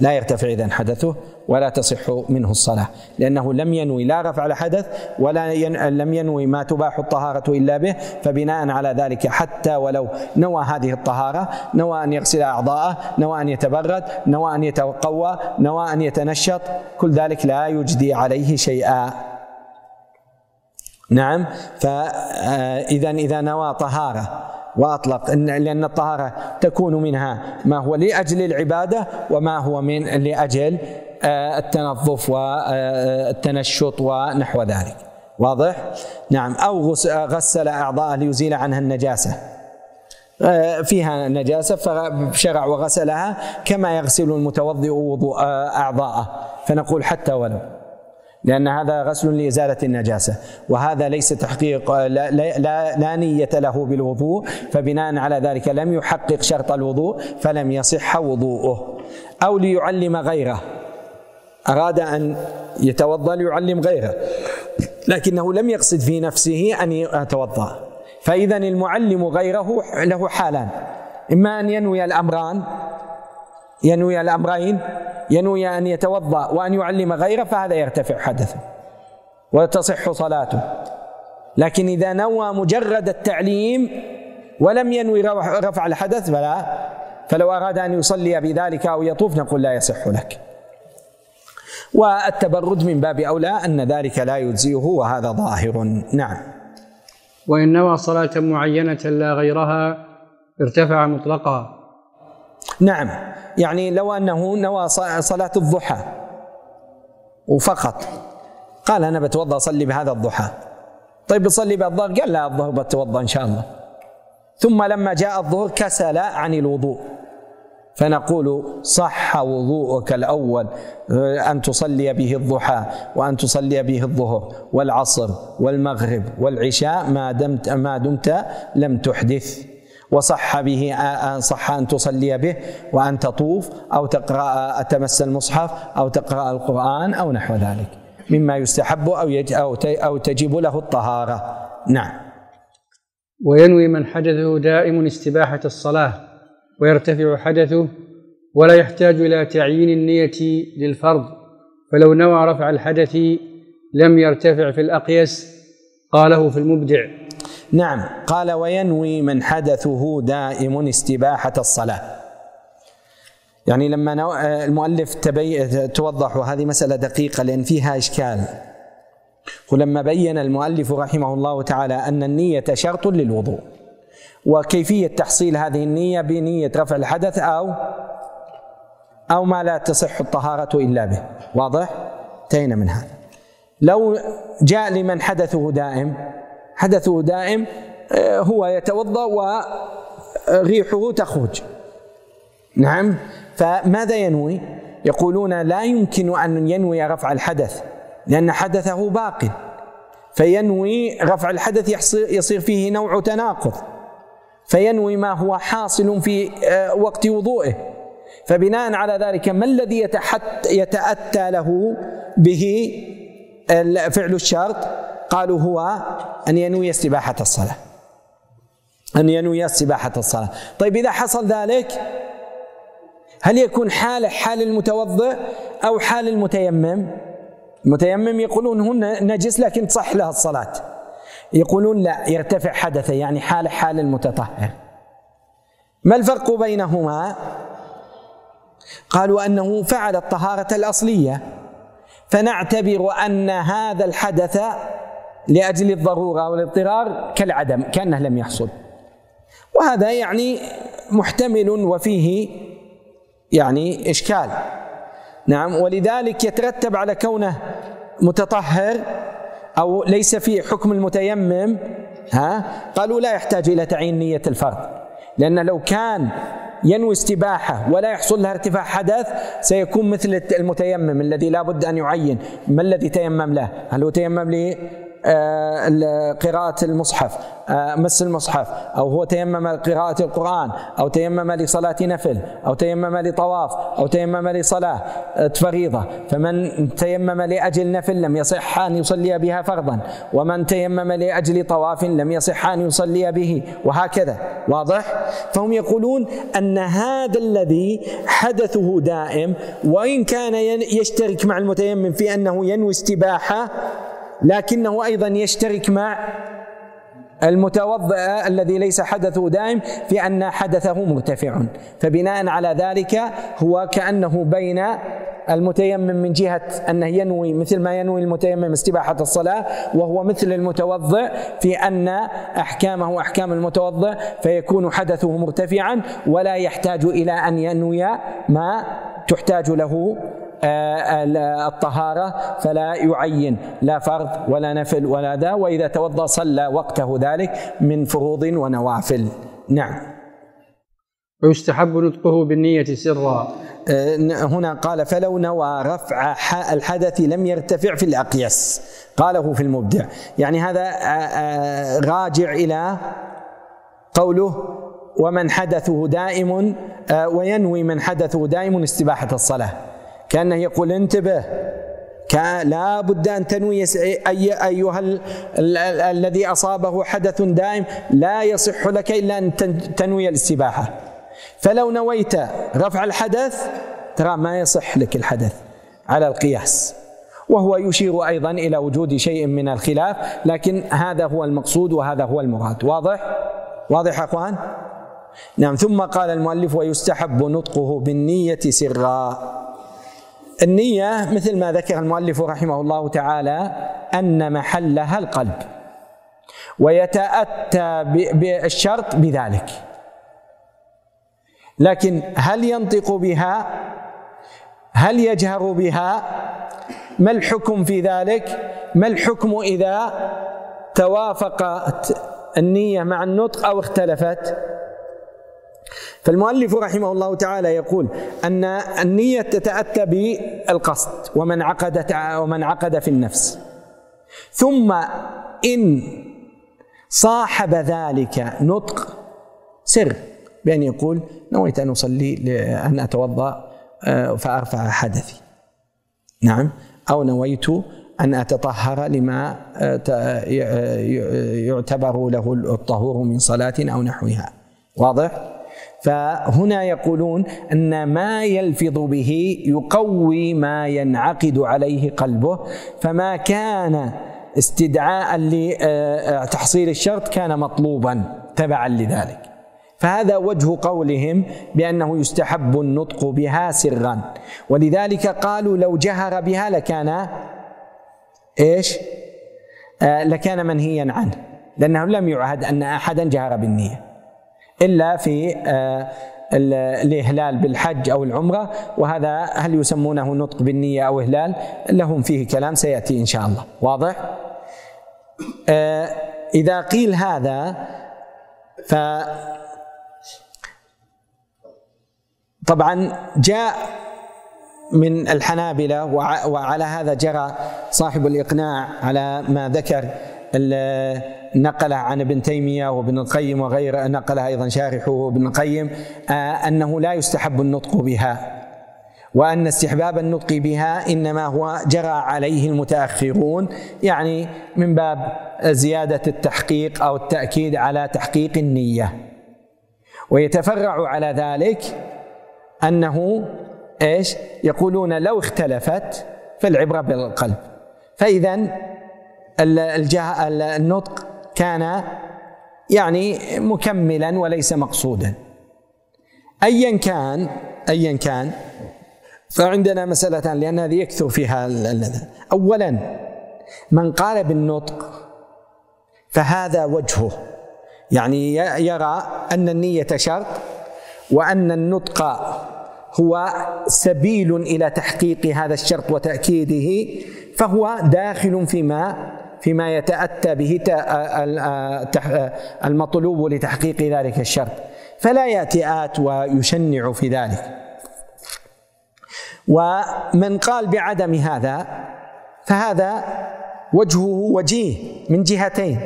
لا يرتفع إذا حدثه ولا تصح منه الصلاة لأنه لم ينوي لا رفع الحدث ولا ين... لم ينوي ما تباح الطهارة إلا به فبناء على ذلك حتى ولو نوى هذه الطهارة نوى أن يغسل أعضاءه نوى أن يتبرد نوى أن يتقوى نوى أن يتنشط كل ذلك لا يجدي عليه شيئا نعم فإذا إذا نوى طهارة وأطلق. إن لأن الطهارة تكون منها ما هو لأجل العبادة وما هو من لأجل آه، التنظف والتنشط ونحو ذلك. واضح؟ نعم. أو غسل أعضاءه ليزيل عنها النجاسة. آه، فيها نجاسة فشرع وغسلها كما يغسل المتوضئ وضوء آه، أعضاءه. فنقول حتى ولو. لأن هذا غسل لإزالة النجاسة وهذا ليس تحقيق لا, لا, لا نية له بالوضوء فبناء على ذلك لم يحقق شرط الوضوء فلم يصح وضوءه. أو ليعلم غيره. أراد أن يتوضأ ليعلم غيره. لكنه لم يقصد في نفسه أن يتوضأ. فإذا المعلم غيره له حالان. إما أن ينوي الأمران ينوي الأمرين ينوي أن يتوضأ وأن يعلم غيره فهذا يرتفع حدثه وتصح صلاته. لكن إذا نوى مجرد التعليم ولم ينوي رفع الحدث فلا. فلو أراد أن يصلي بذلك أو يطوف نقول لا يصح لك. والتبرد من باب أولى أن ذلك لا يجزيه وهذا ظاهر. نعم. وإن نوى صلاة معينة لا غيرها ارتفع مطلقا. نعم. يعني لو أنه نوى صلاة الضحى وفقط. قال أنا بتوضأ أصلي بهذا الضحى. طيب بصلي بالظهر؟ قال لا الظهر بتوضأ إن شاء الله. ثم لما جاء الظهر كسل عن الوضوء. فنقول صح وضوءك الأول أن تصلي به الضحى وأن تصلي به الظهر والعصر والمغرب والعشاء ما دمت ما دمت لم تحدث. وصح به صح أن تصلي به وأن تطوف أو تقرأ تمس المصحف أو تقرأ القرآن أو نحو ذلك. مما يستحب أو أو أو تجب له الطهارة. نعم. وينوي من حدثه دائم استباحة الصلاة ويرتفع حدثه ولا يحتاج إلى تعيين النية للفرض. فلو نوى رفع الحدث لم يرتفع في الأقيس قاله في المبدع. نعم. قال وينوي من حدثه دائم استباحة الصلاة. يعني لما المؤلف تبي توضح وهذه مسألة دقيقة لأن فيها إشكال. ولما بين المؤلف رحمه الله تعالى أن النية شرط للوضوء وكيفية تحصيل هذه النية بنية رفع الحدث أو أو ما لا تصح الطهارة إلا به. واضح؟ انتهينا من هذا. لو جاء لمن حدثه دائم حدثه دائم آه، هو يتوضأ وريحه تخرج. نعم؟ فماذا ينوي؟ يقولون لا يمكن أن ينوي رفع الحدث لأن حدثه باق. فينوي رفع الحدث يصير فيه نوع تناقض. فينوي ما هو حاصل في آه، وقت وضوئه. فبناء على ذلك ما الذي يتأتى له به فعل الشرط؟ قالوا هو أن ينوي استباحة الصلاة. أن ينوي استباحة الصلاة. طيب إذا حصل ذلك هل يكون حال حال المتوضئ أو حال المتيمم؟ المتيمم يقولون هن نجس لكن تصح لها الصلاة. يقولون لا يرتفع حدثه يعني حال حال المتطهر. ما الفرق بينهما؟ قالوا أنه فعل الطهارة الأصلية. فنعتبر أن هذا الحدث لأجل الضرورة والاضطرار كالعدم كأنه لم يحصل. وهذا يعني محتمل وفيه يعني إشكال. نعم ولذلك يترتب على كونه متطهر أو ليس في حكم المتيمم ها قالوا لا يحتاج إلى تعيين نية الفرض لأن لو كان ينوي استباحة ولا يحصل لها ارتفاع حدث سيكون مثل المتيمم الذي لا بد أن يعين. ما الذي تيمم له؟ هل هو تيمم قراءة المصحف آه، مس المصحف أو هو تيمم لقراءة القرآن أو تيمم لصلاة نفل أو تيمم لطواف أو تيمم لصلاة آه، فريضة فمن تيمم لأجل نفل لم يصح أن يصلي بها فرضا ومن تيمم لأجل طواف لم يصح أن يصلي به وهكذا. واضح؟ فهم يقولون أن هذا الذي حدثه دائم وإن كان يشترك مع المتيمم في أنه ينوي استباحة لكنه أيضا يشترك مع المتوضئ الذي ليس حدثه دائم في أن حدثه مرتفع. فبناء على ذلك هو كأنه بين المتيمم من جهة أنه ينوي مثل ما ينوي المتيمم استباحة الصلاة وهو مثل المتوضئ في أن أحكامه أحكام المتوضئ فيكون حدثه مرتفعا ولا يحتاج إلى أن ينوي ما تحتاج له الطهارة فلا يعين لا فرض ولا نفل ولا ذا وإذا توضأ صلى وقته ذلك من فروض ونوافل. نعم. ويستحب نطقه بالنية سرا. آه، هنا قال فلو نوى رفع الحدث لم يرتفع في الأقيس. قاله في المبدع. يعني هذا آه، راجع إلى قوله ومن حدثه دائم وينوي من حدثه دائم استباحة الصلاة. كانه يقول انتبه. لا بد أن تنوي أي ال الذي أصابه حدث دائم لا يصح لك إلا أن تنوي الاستباحة. فلو نويت رفع الحدث ترى ما يصح لك الحدث على القياس. وهو يشير أيضا إلى وجود شيء من الخلاف لكن هذا هو المقصود وهذا هو المراد. واضح؟ واضح يا أخوان؟ نعم ثم قال المؤلف ويستحب نطقه بالنية سرا. النية مثل ما ذكر المؤلف رحمه الله تعالى أن محلها القلب ويتأتى بالشرط بذلك. لكن هل ينطق بها؟ هل يجهر بها؟ ما الحكم في ذلك؟ ما الحكم إذا توافقت النية مع النطق أو اختلفت؟ فالمؤلف رحمه الله تعالى يقول أن النية تتأتى بالقصد ومن عقد ومن عقد في النفس. ثم إن صاحب ذلك نطق سر بأن يقول نويت أن أصلي لأن أتوضأ آه، فأرفع حدثي. نعم. أو نويت أن أتطهر لما آه، آه، يعتبر له الطهور من صلاة أو نحوها. واضح؟ فهنا يقولون أن ما يلفظ به يقوي ما ينعقد عليه قلبه فما كان استدعاء لتحصيل الشرط كان مطلوبا تبعا لذلك. فهذا وجه قولهم بأنه يستحب النطق بها سرا. ولذلك قالوا لو جهر بها لكان إيش؟ آه لكان منهيا عنه لأنه لم يعهد أن احدا جهر بالنية. إلا في آه الإهلال بالحج أو العمرة وهذا هل يسمونه نطق بالنية أو إهلال؟ لهم فيه كلام سيأتي إن شاء الله. واضح؟ آه إذا قيل هذا ف طبعا جاء من الحنابلة وعلى هذا جرى صاحب الإقناع على ما ذكر نقله عن ابن تيمية وابن القيم وغيره نقلها أيضا شارحه ابن القيم آه، أنه لا يستحب النطق بها وأن استحباب النطق بها إنما هو جرى عليه المتأخرون يعني من باب زيادة التحقيق أو التأكيد على تحقيق النية. ويتفرع على ذلك أنه إيش؟ يقولون لو اختلفت فالعبرة بالقلب. فإذا النطق كان يعني مكملا وليس مقصودا. ايا كان ايا كان فعندنا مسألتان لأن هذه يكثر فيها أولا من قال بالنطق فهذا وجهه. يعني يرى أن النية شرط وأن النطق هو سبيل إلى تحقيق هذا الشرط وتأكيده فهو داخل فيما فيما يتأتى به المطلوب لتحقيق ذلك الشرط. فلا يأتي آت ويشنع في ذلك. ومن قال بعدم هذا فهذا وجهه وجيه من جهتين.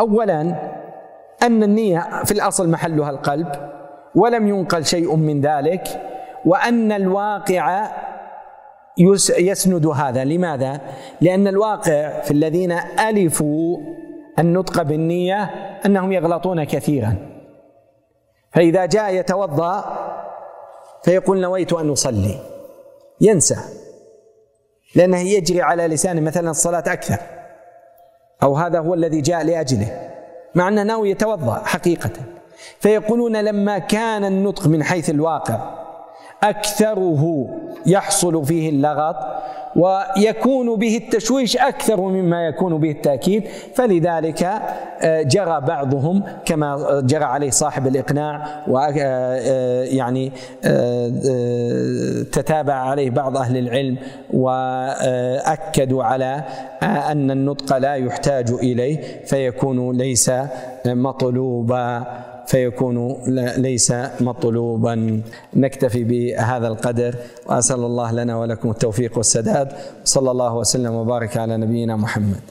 اولا أن النية في الأصل محلها القلب ولم ينقل شيء من ذلك وأن الواقع يسند هذا. لماذا؟ لأن الواقع في الذين ألفوا النطق بالنية أنهم يغلطون كثيرا. فإذا جاء يتوضأ فيقول نويت أن أصلي. ينسى. لأنه يجري على لسانه مثلا الصلاة أكثر. أو هذا هو الذي جاء لأجله. مع أنه ناوي يتوضأ حقيقة. فيقولون لما كان النطق من حيث الواقع أكثره يحصل فيه اللغط ويكون به التشويش أكثر مما يكون به التأكيد فلذلك آه، جرى بعضهم كما جرى عليه صاحب الإقناع ويعني آه، آه، تتابع عليه بعض أهل العلم واكدوا على أن النطق لا يحتاج إليه فيكون ليس مطلوبا. فيكون ليس مطلوبا. نكتفي بهذا القدر وأسأل الله لنا ولكم التوفيق والسداد. صلى الله وسلم وبارك على نبينا محمد.